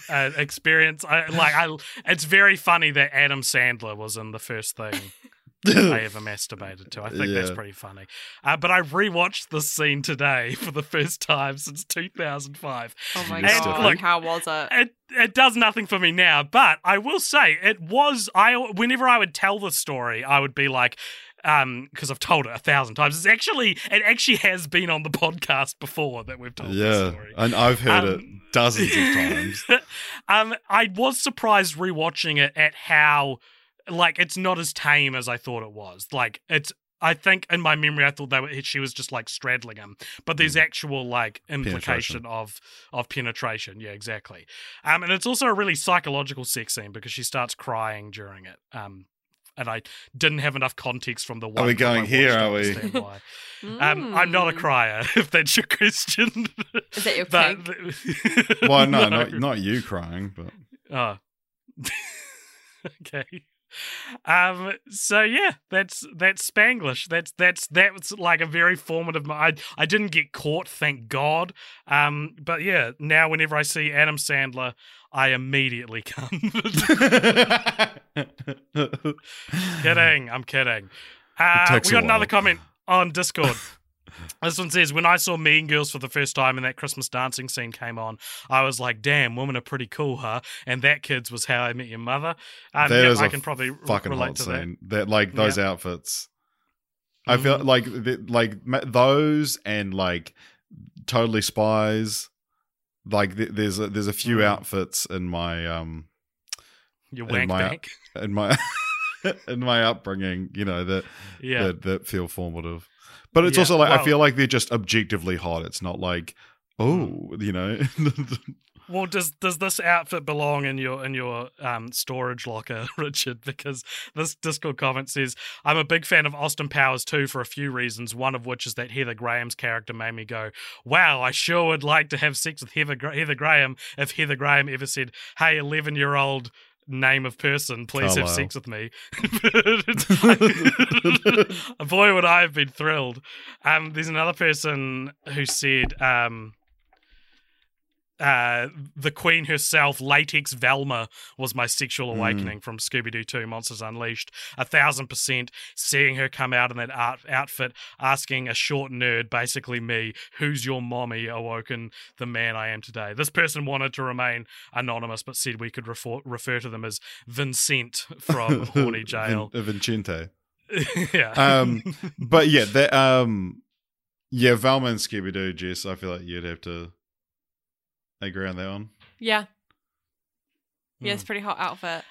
an experience. I, like, I, it's very funny that Adam Sandler was in the first thing I ever masturbated to. I think that's pretty funny. Uh, but I rewatched this scene today for the first time since 2005. oh my And, god. look, how was it? It it does nothing for me now, but I will say it was. I whenever I would tell the story, I would be like. Um, because I've told it a thousand times. It's actually, it actually has been on the podcast before that we've told the yeah, story. and I've heard it Um, dozens of times. um, I was surprised rewatching it at how like it's not as tame as I thought it was. Like it's I think in my memory I thought they were, she was just like straddling him, but there's actual like implication of of penetration. Yeah, exactly. Um, and it's also a really psychological sex scene because she starts crying during it. Um, and I didn't have enough context from the one. we going here, are we? understand why. Um, I'm not a Mm. crier, if that's your question. Is that your but, kink? Well, no, not not you crying, but Oh. okay. Um. So yeah, that's that's Spanglish. That's that's that's like a very formative. I I didn't get caught, thank God. Um. But yeah, now whenever I see Adam Sandler, I immediately come. kidding. I'm kidding. Uh, we got another comment on Discord. This one says, When I saw Mean Girls for the first time and that Christmas dancing scene came on, I was like, damn, women are pretty cool, huh? And that, kids, was how I met your mother. Um, That yeah, is I a can probably Fucking relate hot to that. scene. That like those outfits. I feel Mhm. like like those and like totally spies. Like th- there's a, there's a few Mm. outfits in my um Your in my- bank. in my in my upbringing, you know that Yeah. that that feel formative. But it's Yeah, also like I feel like they're just objectively hot. It's not like oh, you know. Well, does does this outfit belong in your in your um, storage locker, Richard? Because this Discord comment says I'm a big fan of Austin Powers too for a few reasons. One of which is that Heather Graham's character made me go, "Wow, I sure would like to have sex with Heather Heather Graham." If Heather Graham ever said, "Hey, eleven year old." Name of person, please have sex with me. Boy, would I have been thrilled. Um, there's another person who said, um, uh, the Queen herself, Latex Velma, was my sexual Mm. awakening from Scooby Doo 2 Monsters Unleashed. A thousand percent seeing her come out in that art- outfit, asking a short nerd, basically me, who's your mommy, awoken the man I am today. This person wanted to remain anonymous, but said we could refer, refer to them as Vincent from Horny Jail. Vin- Vincente. yeah. Um, But yeah, that um, yeah, Velma and Scooby Doo, Jess. I feel like you'd have to agree on that one. Yeah. Yeah, Hmm. it's a pretty hot outfit.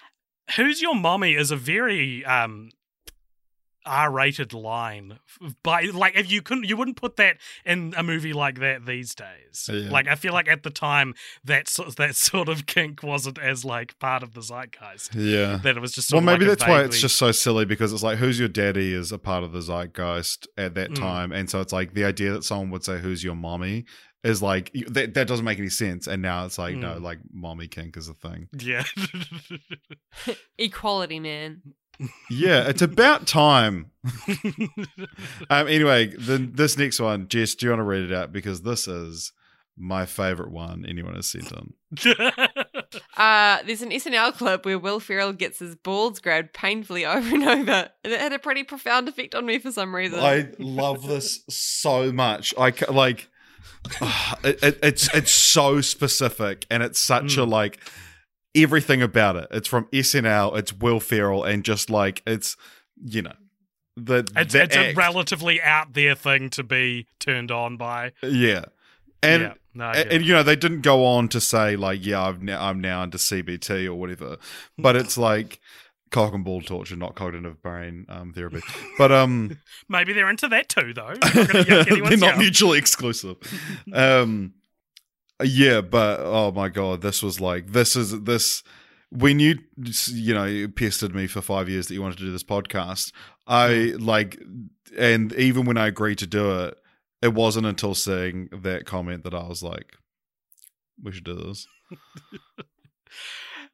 who's your mommy is a very um R-rated line, but like if you couldn't, you wouldn't put that in a movie like that these days. Yeah. Like I feel like at the time that so- that sort of kink wasn't as like part of the zeitgeist. Yeah. That it was just Well, of maybe like a that's why it's just so silly because it's like, who's your daddy is a part of the zeitgeist at that Mm. time. And so it's like the idea that someone would say, who's your mommy is like, that, that doesn't make any sense. And now it's like, no, Mm. like mommy kink is a thing. yeah. Equality, man. Yeah, it's about time. Um, anyway, the, this next one, Jess, do you want to read it out? Because this is my favorite one anyone has sent in. Uh, there's an SNL clip where Will Ferrell gets his balls grabbed painfully over and over, and it had a pretty profound effect on me for some reason. I love this so much. I ca- it, it, it's it's so specific and it's such a Mm. like everything about it. It's from SNL. It's Will Ferrell and just like it's you know the it's the it's a relatively out there thing to be turned on by. yeah. And yeah. No, and, and, you know they didn't go on to say like yeah I've now I'm now into CBT or whatever, but it's like cock and ball torture, not cognitive brain um, therapy. But um, maybe they're into that too, though. Not they're not mutually exclusive. um, yeah, but oh my god, this was like this is this. When you you know you pestered me for five years that you wanted to do this podcast, I like, and even when I agreed to do it, it wasn't until seeing that comment that I was like, we should do this.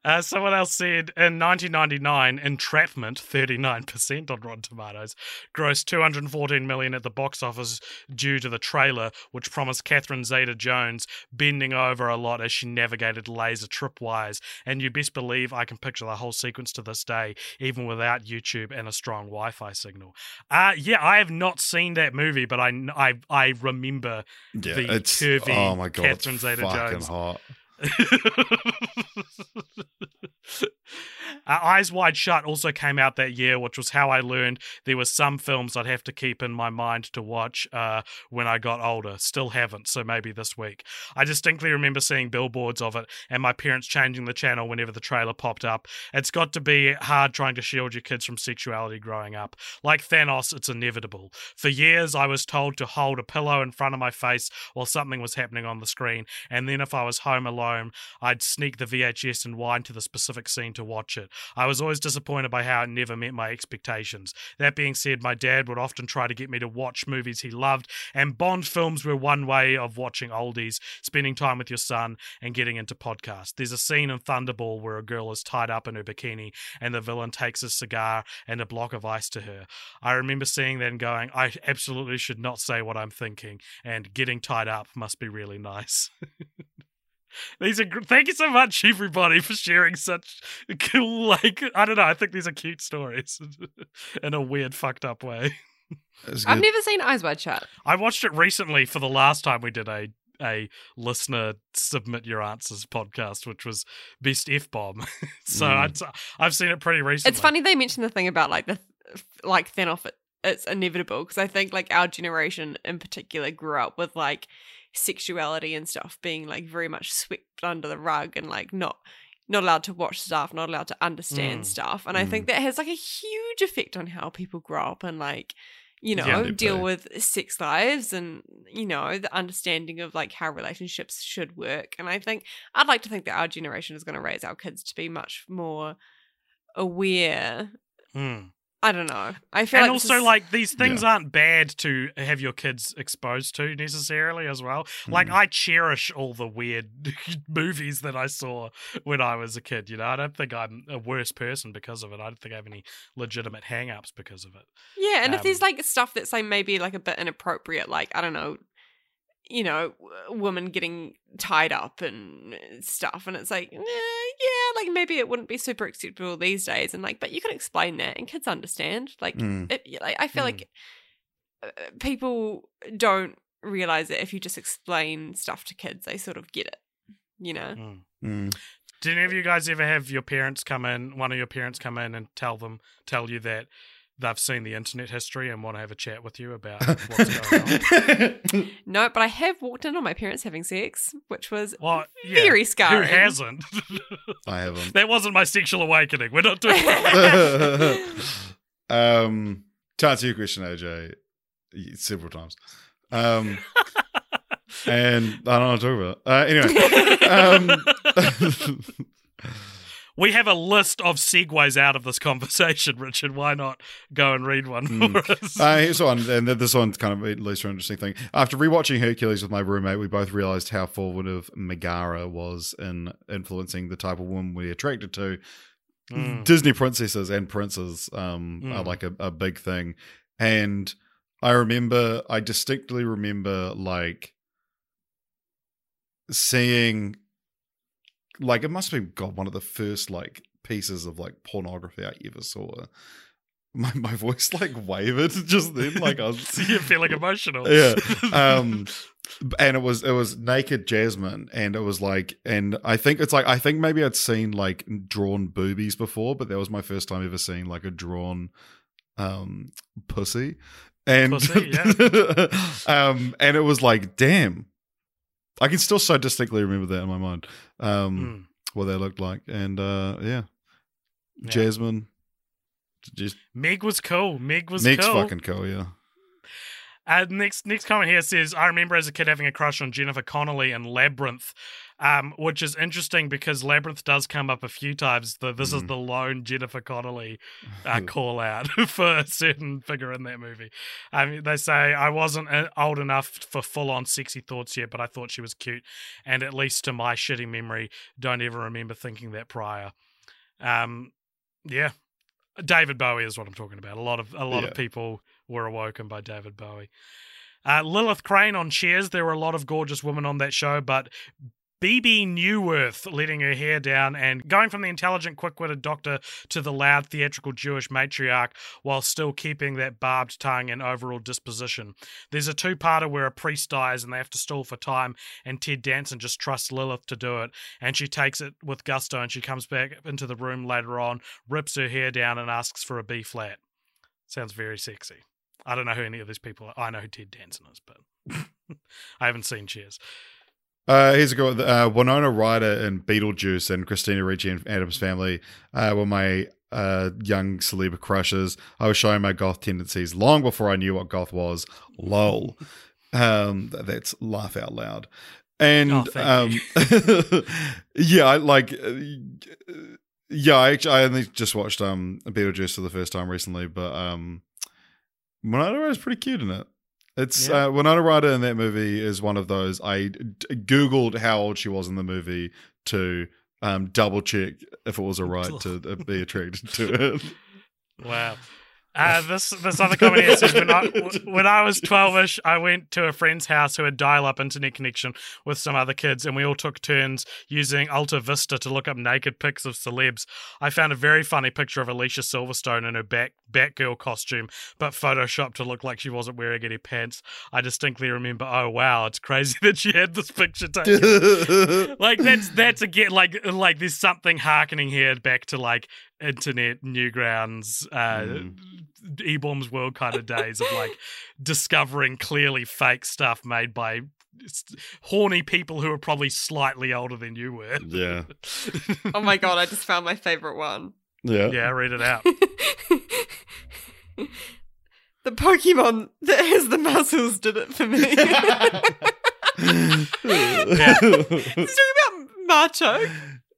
Uh, someone else said in 1999, Entrapment, 39% on Rotten Tomatoes, grossed 214 million at the box office due to the trailer, which promised Catherine Zeta-Jones bending over a lot as she navigated laser tripwires. And you best believe I can picture the whole sequence to this day, even without YouTube and a strong Wi-Fi signal. Uh, yeah, I have not seen that movie, but I I, I remember Yeah, The it's curvy oh my god, Catherine Zeta-Jones. hot. Eyes Wide Shut also came out that year, which was how I learned there were some films I'd have to keep in my mind to watch uh, when I got older. Still haven't, so maybe this week. I distinctly remember seeing billboards of it and my parents changing the channel whenever the trailer popped up. It's got to be hard trying to shield your kids from sexuality growing up. Like Thanos, it's inevitable. For years, I was told to hold a pillow in front of my face while something was happening on the screen, and then if I was home alone, I'd sneak the VHS and wind to the specific scene to watch it. I was always disappointed by how it never met my expectations. That being said, my dad would often try to get me to watch movies he loved, and Bond films were one way of watching oldies, spending time with your son, and getting into podcasts. There's a scene in Thunderball where a girl is tied up in her bikini, and the villain takes a cigar and a block of ice to her. I remember seeing that and going, I absolutely should not say what I'm thinking, and getting tied up must be really nice. These are gr- thank you so much, everybody, for sharing such cool. Like I don't know, I think these are cute stories in a weird, fucked up way. I've never seen Eyes Wide Shut. I watched it recently for the last time we did a a listener submit your answers podcast, which was best f bomb. so Mm. I'd, I've seen it pretty recently. It's funny they mentioned the thing about like the like Thanos. It, it's inevitable because I think like our generation in particular grew up with like sexuality and stuff being like very much swept under the rug and like not not allowed to watch stuff, not allowed to understand Mm. stuff. And I think that has like a huge effect on how people grow up and like you know Yeah, deal play. with sex lives and you know the understanding of like how relationships should work. And I think I'd like to think that our generation is going to raise our kids to be much more aware Hmm. I don't know. I feel and like also is- like these things aren't bad to have your kids exposed to necessarily as well. Like Mm. i cherish all the weird movies that i saw when i was a kid you know? I don't think i'm a worse person because of it. I don't think i have any legitimate hang-ups because of it. Yeah, and if there's um, like stuff that's like maybe like a bit inappropriate, like I don't know, you know, w- women getting tied up and stuff, and it's like, eh, yeah, like maybe it wouldn't be super acceptable these days, and like, but you can explain that, and kids understand. Like, Mm. it, like I feel Mm. like uh, people don't realize that if you just explain stuff to kids, they sort of get it. You know. Mm. Mm. did any of you guys ever have your parents come in one of your parents come in and tell them tell you that they've seen the internet history and want to have a chat with you about what's going on No, but I have walked in on my parents having sex, which was well yeah very who scarring. hasn't I haven't. that wasn't my sexual awakening we're not doing that um, to answer your question, AJ, several times. Um, and I don't know what to talk about. Uh, anyway, um, We have a list of segues out of this conversation, Richard. Why not go and read one for us? Uh, here's one, and th- this one's kind of at least an interesting thing. After rewatching Hercules with my roommate, we both realized how formative Megara was in influencing the type of woman we're attracted to. Mm. Disney princesses and princes um, are Mm. like a, a big thing, and I remember, I distinctly remember, like seeing, like it must have been God one of the first like pieces of like pornography I ever saw. My my voice like wavered just then, like I was So you're feeling emotional. yeah. Um, and it was it was naked Jasmine, and it was like, and I think it's like I think maybe I'd seen like drawn boobies before, but that was my first time ever seeing like a drawn um pussy, and Pussy, um, and it was like, damn, I can still so distinctly remember that in my mind, um, Mm. what they looked like, and uh, yeah, Yeah. Jasmine, just Meg was cool. Meg was Meg's cool. fucking cool, yeah. Uh, next next comment here says, I remember as a kid having a crush on Jennifer Connelly in Labyrinth, um, which is interesting because Labyrinth does come up a few times. The, this is Mm. the lone Jennifer Connelly uh, call out for a certain figure in that movie. Mean, they say, I wasn't uh, old enough for full on sexy thoughts yet, but I thought she was cute. And at least to my shitty memory, don't ever remember thinking that prior. Um, yeah. David Bowie is what I'm talking about. A lot of a lot Yeah. of people were awoken by David Bowie. Uh, Lilith Crane on Cheers. There were a lot of gorgeous women on that show, but Bebe Neuwirth letting her hair down and going from the intelligent, quick witted doctor to the loud, theatrical Jewish matriarch while still keeping that barbed tongue and overall disposition. There's a two parter where a priest dies and they have to stall for time, and Ted Danson just trusts Lilith to do it, and she takes it with gusto and she comes back into the room later on, rips her hair down, and asks for a B flat. Sounds very sexy. I don't know who any of these people are. I know who Ted Danson is, but I haven't seen Cheers. Uh, here's a go. Uh, Winona Ryder and Beetlejuice and Christina Ricci and Addams Family uh, were my uh, young celeb crushes. I was showing my goth tendencies long before I knew what goth was. Lol. Um, that's laugh out loud. And Oh, um, yeah, I like. uh, Yeah, I actually I only just watched um Beetlejuice for the first time recently, but um, Winona Ryder's pretty cute in it. It's Yeah. uh, Winona Ryder in that movie is one of those. I d- googled how old she was in the movie to um, double check if it was a right to uh, be attracted to it. Wow. Uh, this this other here says when I when I was twelve-ish, I went to a friend's house who had dial-up internet connection with some other kids, and we all took turns using AltaVista to look up naked pics of celebs. I found a very funny picture of Alicia Silverstone in her back Batgirl costume, but photoshopped to look like she wasn't wearing any pants. I distinctly remember, oh wow, it's crazy that she had this picture taken. like that's that's again like like there's something harkening here back to like internet Newgrounds uh Mm. eBaum's World kind of days of like discovering clearly fake stuff made by horny people who are probably slightly older than you were yeah, Oh my god, I just found my favorite one. yeah. yeah read it out the Pokemon that has the muscles did it for me. yeah. It's talking about Macho.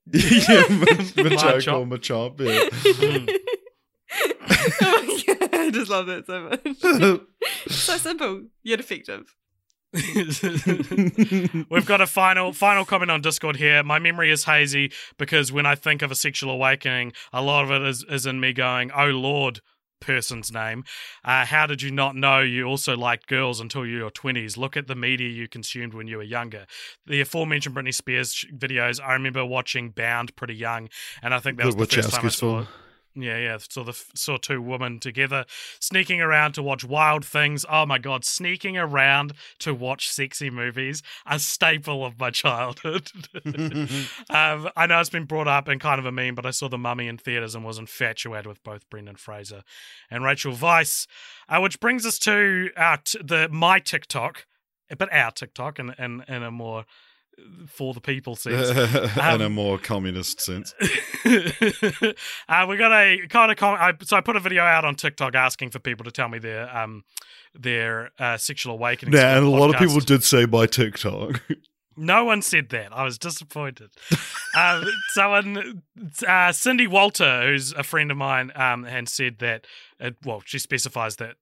yeah, Machoke Machop. or Machop, yeah. Mm. oh my god, I just love that so much. so simple yet effective. We've got a final final comment on Discord here. My memory is hazy because when I think of a sexual awakening, a lot of it is, is in me going, "Oh Lord." Person's name. Uh, how did you not know you also liked girls until your twenties? Look at the media you consumed when you were younger. The aforementioned Britney Spears videos. I remember watching Bound pretty young, and I think that was the first time I saw. film. Yeah, yeah. Saw the saw two women together sneaking around to watch wild things. Oh my god, sneaking around to watch sexy movies, a staple of my childhood. um, I know it's been brought up and kind of a meme, but I saw the Mummy in theaters and was infatuated with both Brendan Fraser and Rachel Weisz, uh, which brings us to our t- the my TikTok, but our TikTok in in, in a more for the people sense. in a Um, more communist sense. uh, we got a kind of com- I, so I put a video out on TikTok asking for people to tell me their um their uh, sexual awakening. Yeah, and a lot of people did say by TikTok. No one said that. I was disappointed. um, someone, uh, Cindy Walter, who's a friend of mine, um, and said that. Uh, well, she specifies that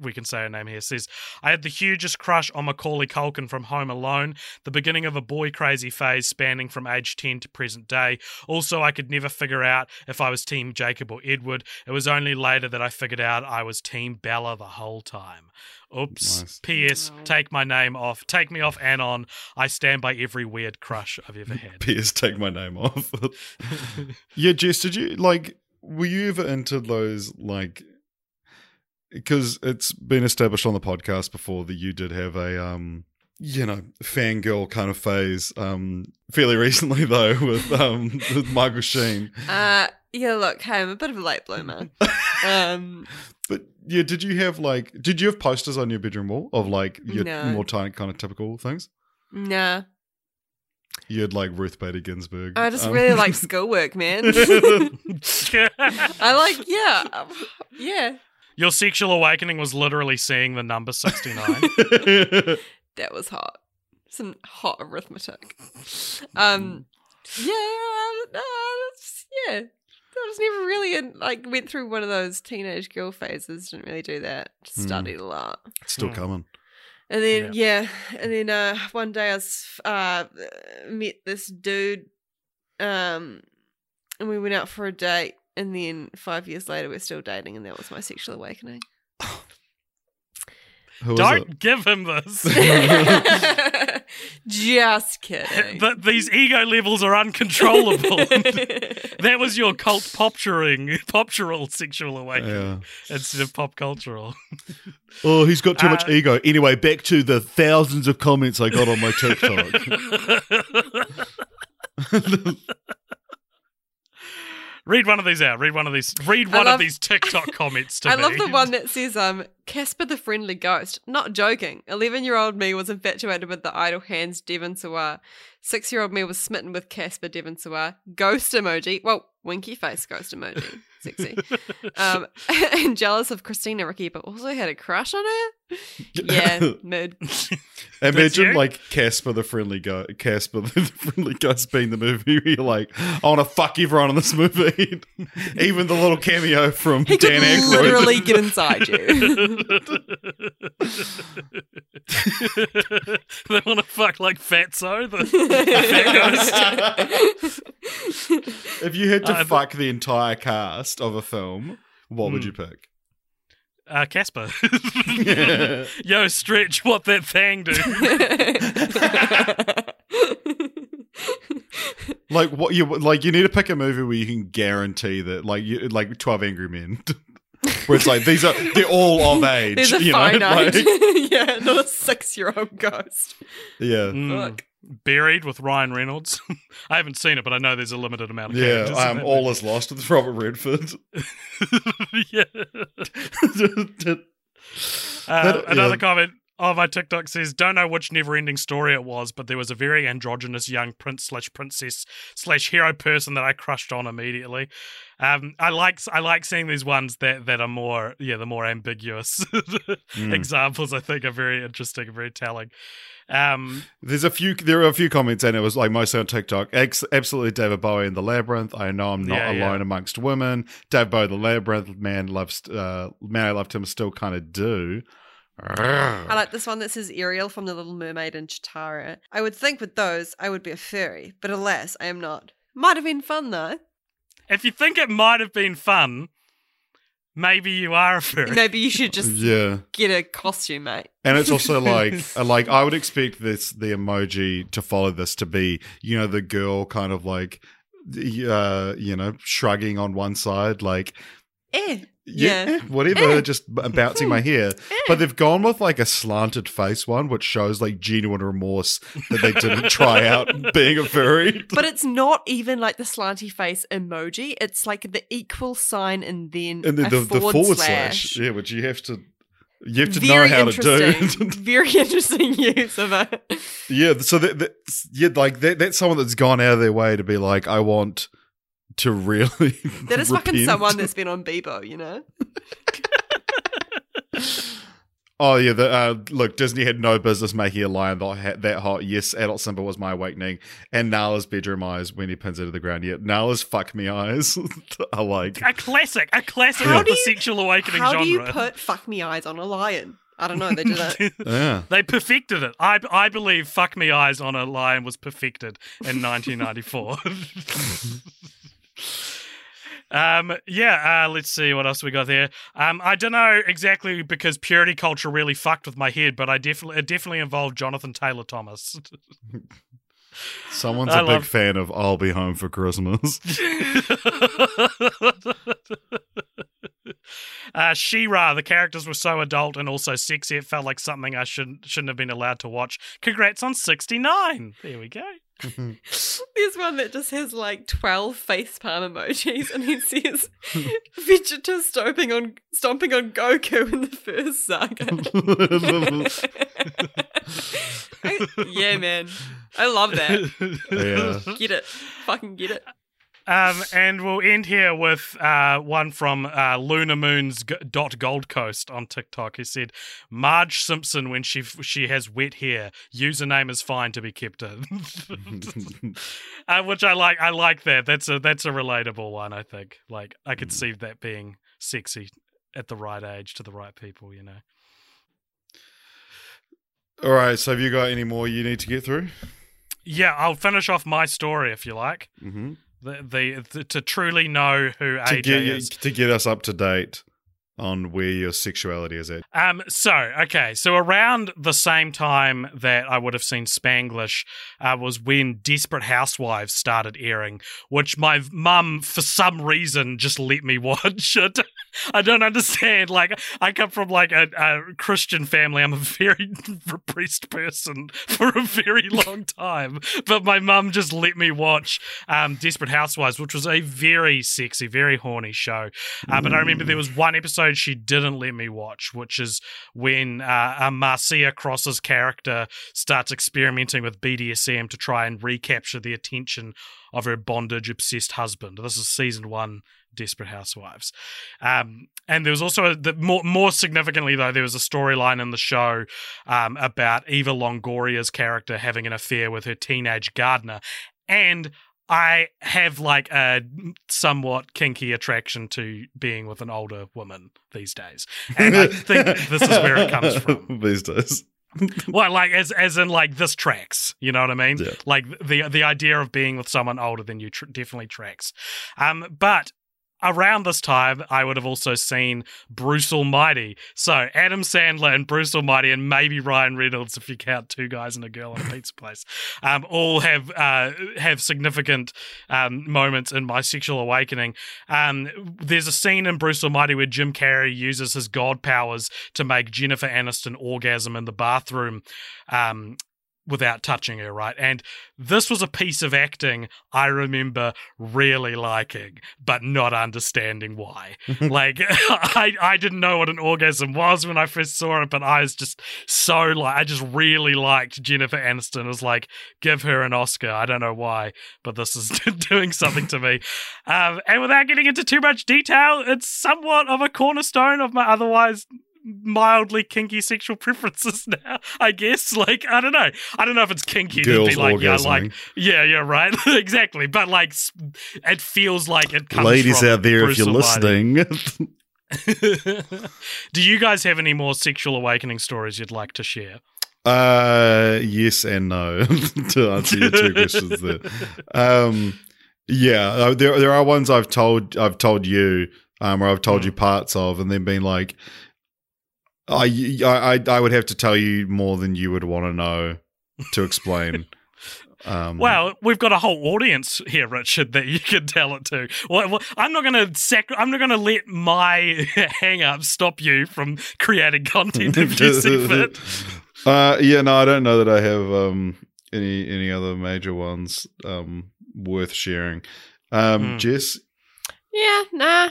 we can say her name here. Says I had the hugest crush on Macaulay Culkin from Home Alone. The beginning of a boy crazy phase spanning from age ten to present day. Also, I could never figure out if I was Team Jacob or Edward. It was only later that I figured out I was Team Bella the whole time. Oops. Nice. P.S. Wow. Take my name off. Take me off Anon. I stand by every weird crush I've ever had. P.S. Take my name off. yeah, Jess, did you like? Were you ever into those like? Because it's been established on the podcast before that you did have a um, you know, fangirl kind of phase. Um, fairly recently though, with um, with Michael Sheen. Uh, yeah, look, hey, I'm a bit of a late bloomer. um, But yeah, did you have like? Did you have posters on your bedroom wall of like your No. more tiny kind of typical things? nah, You had like Ruth Bader Ginsburg. I just um, really like schoolwork, man. I like, yeah, um, yeah. Your sexual awakening was literally seeing the number 69. That was hot. Some hot arithmetic. Um, yeah, uh, yeah. I was never really in, like went through one of those teenage girl phases. Didn't really do that. Just Mm. studied a lot. It's Still Mm. coming. And then yeah, and then uh one day I was uh met this dude um and we went out for a date and then 5 years later we're still dating and that was my sexual awakening. Who is Don't it? give him this. Just kidding. But these ego levels are uncontrollable. that was your cult popturing, poptural sexual awakening Yeah. instead of pop cultural. Oh, he's got too much Uh, ego. Anyway, back to the thousands of comments I got on my TikTok. Read one of these out. Read one of these. Read one love- of these TikTok comments to I me. love the one that says, um, Casper the Friendly Ghost. Not joking. 11 year old me was infatuated with the idle hands Devon Sawa. Six year old me was smitten with Casper Devon Sawa. Ghost emoji. Well, winky face ghost emoji. Sexy. um, and jealous of Christina Ricci, but also had a crush on her. Yeah, mid. Imagine like Casper the friendly ghost, Casper the friendly ghost being the movie. Where you're like, I want to fuck everyone in this movie, even the little cameo from He could Dan Aykroyd. literally get inside you. they want to fuck like Fatso. The, the fat ghost. if you had to Uh, fuck the entire cast of a film, what would Hmm. you pick? Uh, Casper. Yo, stretch what that thing do. Like what you like? You need to pick a movie where you can guarantee that, like, you like Twelve Angry Men, where it's like these are they're all of age. There's a you know? finite. Like, yeah, not a six year old ghost. yeah, Mm. Fuck. Buried with Ryan Reynolds. I haven't seen it, but I know there's a limited amount of yeah. I'm all movie. is lost with Robert Redford. yeah. Uh, another yeah. comment on my TikTok says, "Don't know which never-ending story it was, but there was a very androgynous young prince slash princess slash hero person that I crushed on immediately." Um, I like I like seeing these ones that that are more yeah the more ambiguous Mm. examples. I think are very interesting and very telling. Um, There's a few. There are a few comments, and it was like mostly on TikTok. Ex- absolutely, David Bowie in the Labyrinth. I know I'm not Yeah, yeah. alone amongst women. David Bowie, the Labyrinth. Man loves. Uh, man, I loved him. Still kind of do. I like this one that says Ariel from The Little Mermaid and Cheetara. I would think with those I would be a fairy, but alas, I am not. Might have been fun though. if you think it might have been fun, maybe you are a furry. Maybe you should just Yeah, get a costume, mate. and it's also like, uh, like I would expect this the emoji to follow this to be, you know, the girl kind of like, uh, you know, shrugging on one side, like, Eh. Yeah, Yeah. whatever, Eh. just uh, bouncing my hair. Eh. But they've gone with like a slanted face one, which shows like genuine remorse that they didn't try out being a furry. But it's not even like the slanty face emoji. It's like the equal sign and then And then the, the forward, forward slash. slash. yeah, which you have to, you have to know how to do. very interesting use of it. yeah, so that, that yeah, like that, that's someone that's gone out of their way to be like, I want to really. That is fucking someone that's been on Bebo, you know? Oh yeah, the, uh, look, Disney had no business making a lion that, that hot. Yes, adult Simba was my awakening, and Nala's bedroom eyes when he pins it to the ground. Yeah, Nala's fuck me eyes. I like. a classic, a classic How of do the you- sexual awakening How genre. How do you put fuck me eyes on a lion? I don't know. They did it. Yeah. They perfected it. I, I believe "Fuck Me Eyes" on a lion was perfected in 1994. Um, yeah. Uh, let's see what else we got there. Um, I don't know exactly because purity culture really fucked with my head, but I definitely it definitely involved Jonathan Taylor Thomas. Someone's I a big fan of "I'll Be Home for Christmas." uh, She-Ra, the characters were so adult and also sexy, it felt like something I shouldn't shouldn't have been allowed to watch. Congrats on 69. There we go. Mm-hmm. There's one that just has like 12 face facepalm emojis and it says Vegeta stomping on stomping on Goku in the first saga. I- yeah, man. I love that. yeah. Get it. Fucking get it. Um, and we'll end here with uh, one from uh, Luna Moon's dot Gold Coast on TikTok. Who said, "Marge Simpson when she she has wet hair. Username is fine to be kept in." uh, which I like. I like that. That's a that's a relatable one. I think. Like I could see that being sexy at the right age to the right people. You know. All right. So, have you got any more you need to get through? Yeah, I'll finish off my story if you like. Mm-hmm. The, to truly know who To AJ get is. to get us up to date. On where your sexuality is at. Um, so okay, so around the same time that I would have seen Spanglish uh, was when Desperate Housewives started airing, which my mum, for some reason, just let me watch it. I don't understand. Like, I come from like a, a Christian family. I'm a very repressed person for a very long time, but my mum just let me watch um, Desperate Housewives, which was a very sexy, very horny show. Uh, but I remember there was one episode she didn't let me watch, which is when uh, uh, Marcia Cross's character starts experimenting with BDSM to try and recapture the attention of her bondage obsessed husband. This is season one, Desperate Housewives. Um, and there was also a, the more more significantly though there was a storyline in the show um, about Eva Longoria's character having an affair with her teenage gardener, and I have like a somewhat kinky attraction to being with an older woman these days, and I think this is where it comes from. These days. Well, like as as in like this tracks, you know what I mean? Yeah. Like the the idea of being with someone older than you tr- definitely tracks. Um, but around this time, I would have also seen Bruce Almighty. So Adam Sandler and Bruce Almighty, and maybe Ryan Reynolds, if you count two guys and a girl in a pizza place, um, all have uh, have significant um, moments in my sexual awakening. Um, there's a scene in Bruce Almighty where Jim Carrey uses his god powers to make Jennifer Aniston orgasm in the bathroom. Without touching her, right? And this was a piece of acting I remember really liking, but not understanding why. like, I, I didn't know what an orgasm was when I first saw it, but I was just so like, I just really liked Jennifer Aniston. It was like, give her an Oscar. I don't know why, but this is doing something to me. Um, and without getting into too much detail, it's somewhat of a cornerstone of my otherwise mildly kinky sexual preferences now. I guess, like, I don't know. I don't know if it's kinky Girls to be like, yeah, like, yeah, yeah, right, exactly. But like, it feels like it comes. Ladies out there, Bruce if you're listening. Do you guys have any more sexual awakening stories you'd like to share? Uh, yes and no to answer your two questions there. Um, yeah, uh, there there are ones I've told I've told you, um, or I've told you parts of, and then been like, I I I would have to tell you more than you would want to know to explain. Um, Well, we've got a whole audience here, Richard, that you can tell it to. Well, well, I'm not going to sac- I'm not going to let my hang up stop you from creating content if you see fit. Uh, yeah, no, I don't know that I have um, any any other major ones um, worth sharing. Um, Hmm. Jess, Yeah, nah.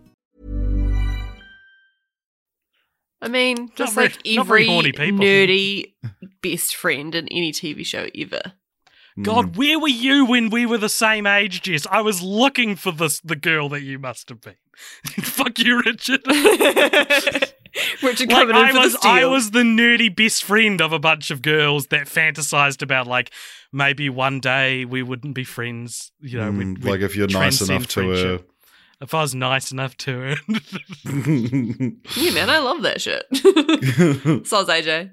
I mean, just very- like every nerdy best friend in any TV show ever. God, where were you when we were the same age, Jess? I was looking for this the girl that you must have been. Fuck you, Richard. Richard like coming in I for was, the steal. I was the nerdy best friend of a bunch of girls that fantasized about like maybe one day we wouldn't be friends. You know, we'd, Mm, we'd like if you're nice enough to her. Friendship. If I was nice enough to her. Yeah, man, I love that shit. Soz AJ.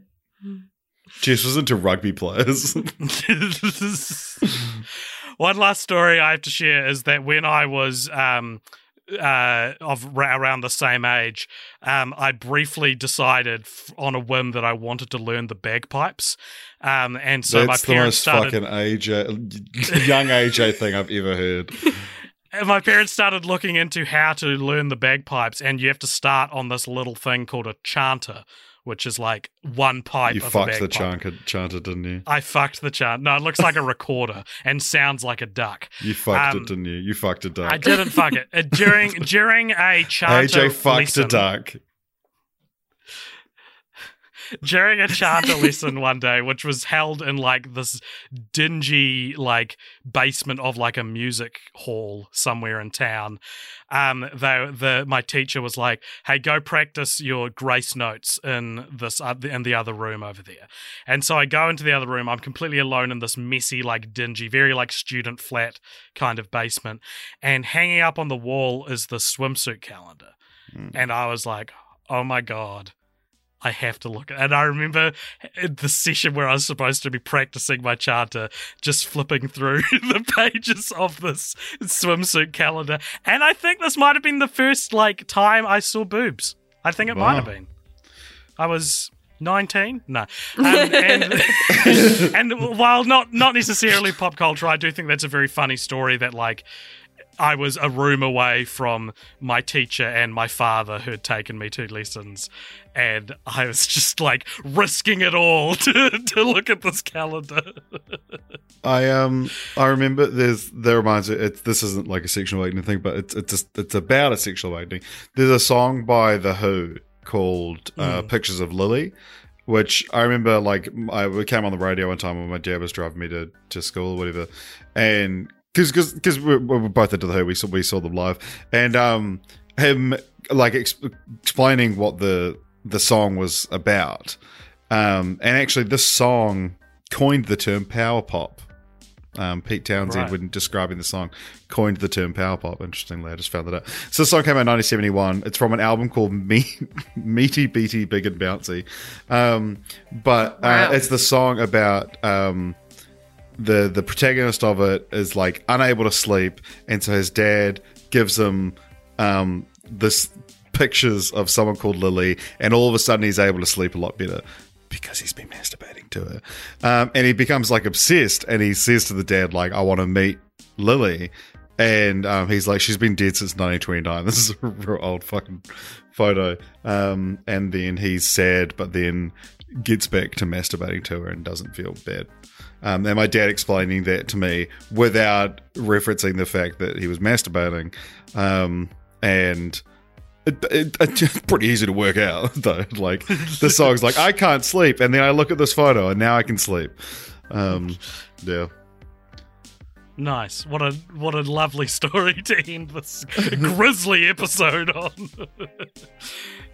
Jess was into rugby players. One last story I have to share is that when I was um, uh, of ra- around the same age, um, I briefly decided f- on a whim that I wanted to learn the bagpipes, um, and so That's my the most started. fucking AJ, young AJ thing I've ever heard. And my parents started looking into how to learn the bagpipes, and you have to start on this little thing called a chanter, which is like one pipe. You fucked the chanter, chanter, didn't you? I fucked the chanter. No, it looks like a recorder and sounds like a duck. You fucked Um, it, didn't you? You fucked a duck. I didn't fuck it. Uh, during during a chanter AJ fucked a duck. During a chanter lesson one day, which was held in like this dingy like basement of like a music hall somewhere in town. Um, the the my teacher was like, "Hey, go practice your grace notes in this uh, in the other room over there." And so I go into the other room. I'm completely alone in this messy, like dingy, very like student flat kind of basement, and hanging up on the wall is the swimsuit calendar. Mm. And I was like, "Oh my god." I have to look at And I remember the session where I was supposed to be practicing my chanter, just flipping through the pages of this swimsuit calendar. And I think this might have been the first like time I saw boobs. I think it might have been. I was 19 no um, and, and while not not necessarily pop culture i do think that's a very funny story that like I was a room away from my teacher and my father who had taken me to lessons, and I was just like risking it all to, to look at this calendar. I um I remember there's there reminds me it's this isn't like a sexual awakening thing, but it's it's just, it's about a sexual awakening. There's a song by the Who called uh, "Pictures of Lily," which I remember like I came on the radio one time when my dad was driving me to, to school or whatever, and because because we we were both into the Who, we saw we saw them live, and um him like ex- explaining what the the song was about, um and actually this song coined the term power pop. Um, Pete Townshend, Right. when describing the song, coined the term power pop. Interestingly, I just found that out. So the song came out in 1971. It's from an album called Me- Meaty Beaty Big and Bouncy. Um, but uh, Wow. it's the song about um, the the protagonist of it is like unable to sleep, and so his dad gives him um, this pictures of someone called Lily, and all of a sudden he's able to sleep a lot better because he's been masturbating to her, um, and he becomes like obsessed, and he says to the dad like, "I want to meet Lily." And um, he's like, she's been dead since 1929. This is a real old fucking photo. Um, and then he's sad, but then gets back to masturbating to her and doesn't feel bad. Um, and my dad explaining that to me without referencing the fact that he was masturbating. Um, and it, it, it's pretty easy to work out, though. Like, the song's like, I can't sleep. And then I look at this photo and now I can sleep. Um, yeah. Nice. What a what a lovely story to end this grisly episode on.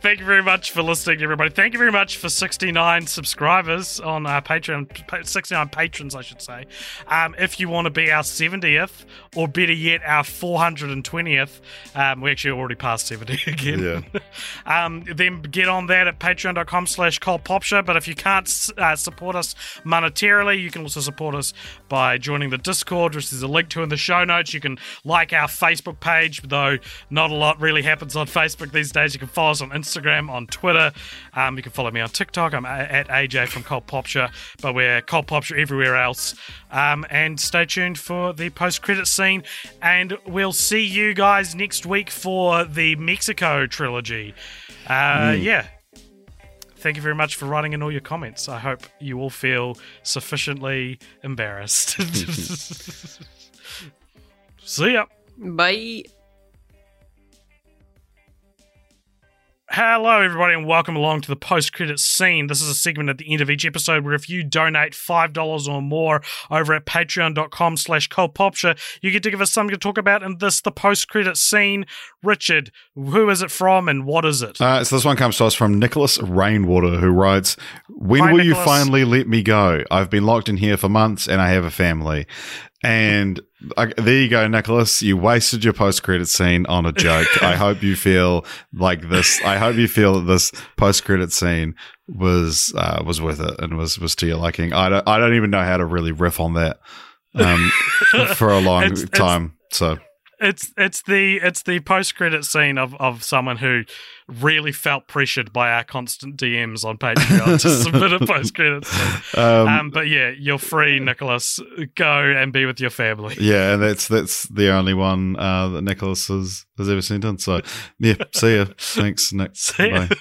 Thank you very much for listening, everybody. Thank you very much for 69 subscribers on our Patreon, 69 patrons, I should say. Um, if you want to be our 70th, or better yet, our 420th, um, we actually already passed 70 again. Yeah. um, then get on that at patreon.com slash Show. But if you can't uh, support us monetarily, you can also support us by joining the Discord, which there's a link to in the show notes. You can like our Facebook page, though not a lot really happens on Facebook these days. You can follow us on Instagram, on Twitter. Um, you can follow me on TikTok. I'm at AJ from Cult Popture, but we're Cult Popture everywhere else. Um, and stay tuned for the post credit scene. And we'll see you guys next week for the Mexico trilogy. Uh, Yeah. Thank you very much for writing in all your comments. I hope you all feel sufficiently embarrassed. See ya. Bye. Hello, everybody, and welcome along to the post credit scene. This is a segment at the end of each episode where if you donate $5 or more over at patreon.com slash cultpopture, you get to give us something to talk about in this, the post credit scene. Richard, who is it from and what is it? Uh, so this one comes to us from Nicholas Rainwater, who writes, "When Hi, will Nicholas. you finally let me go? I've been locked in here for months, and I have a family." And uh, there you go, Nicholas. You wasted your post-credit scene on a joke. I hope you feel like this. I hope you feel that this post-credit scene was uh, was worth it and was was to your liking. I don't. I don't even know how to really riff on that um, for a long It's- it's- time. So it's it's the it's the post credit scene of, of someone who really felt pressured by our constant DMs on Patreon to submit a post credit um, Um, but yeah, you're free, Nicholas. Go and be with your family. Yeah, and that's that's the only one uh, that Nicholas has, has ever sent in. So, yeah, see ya. Thanks, Nick. See. Bye.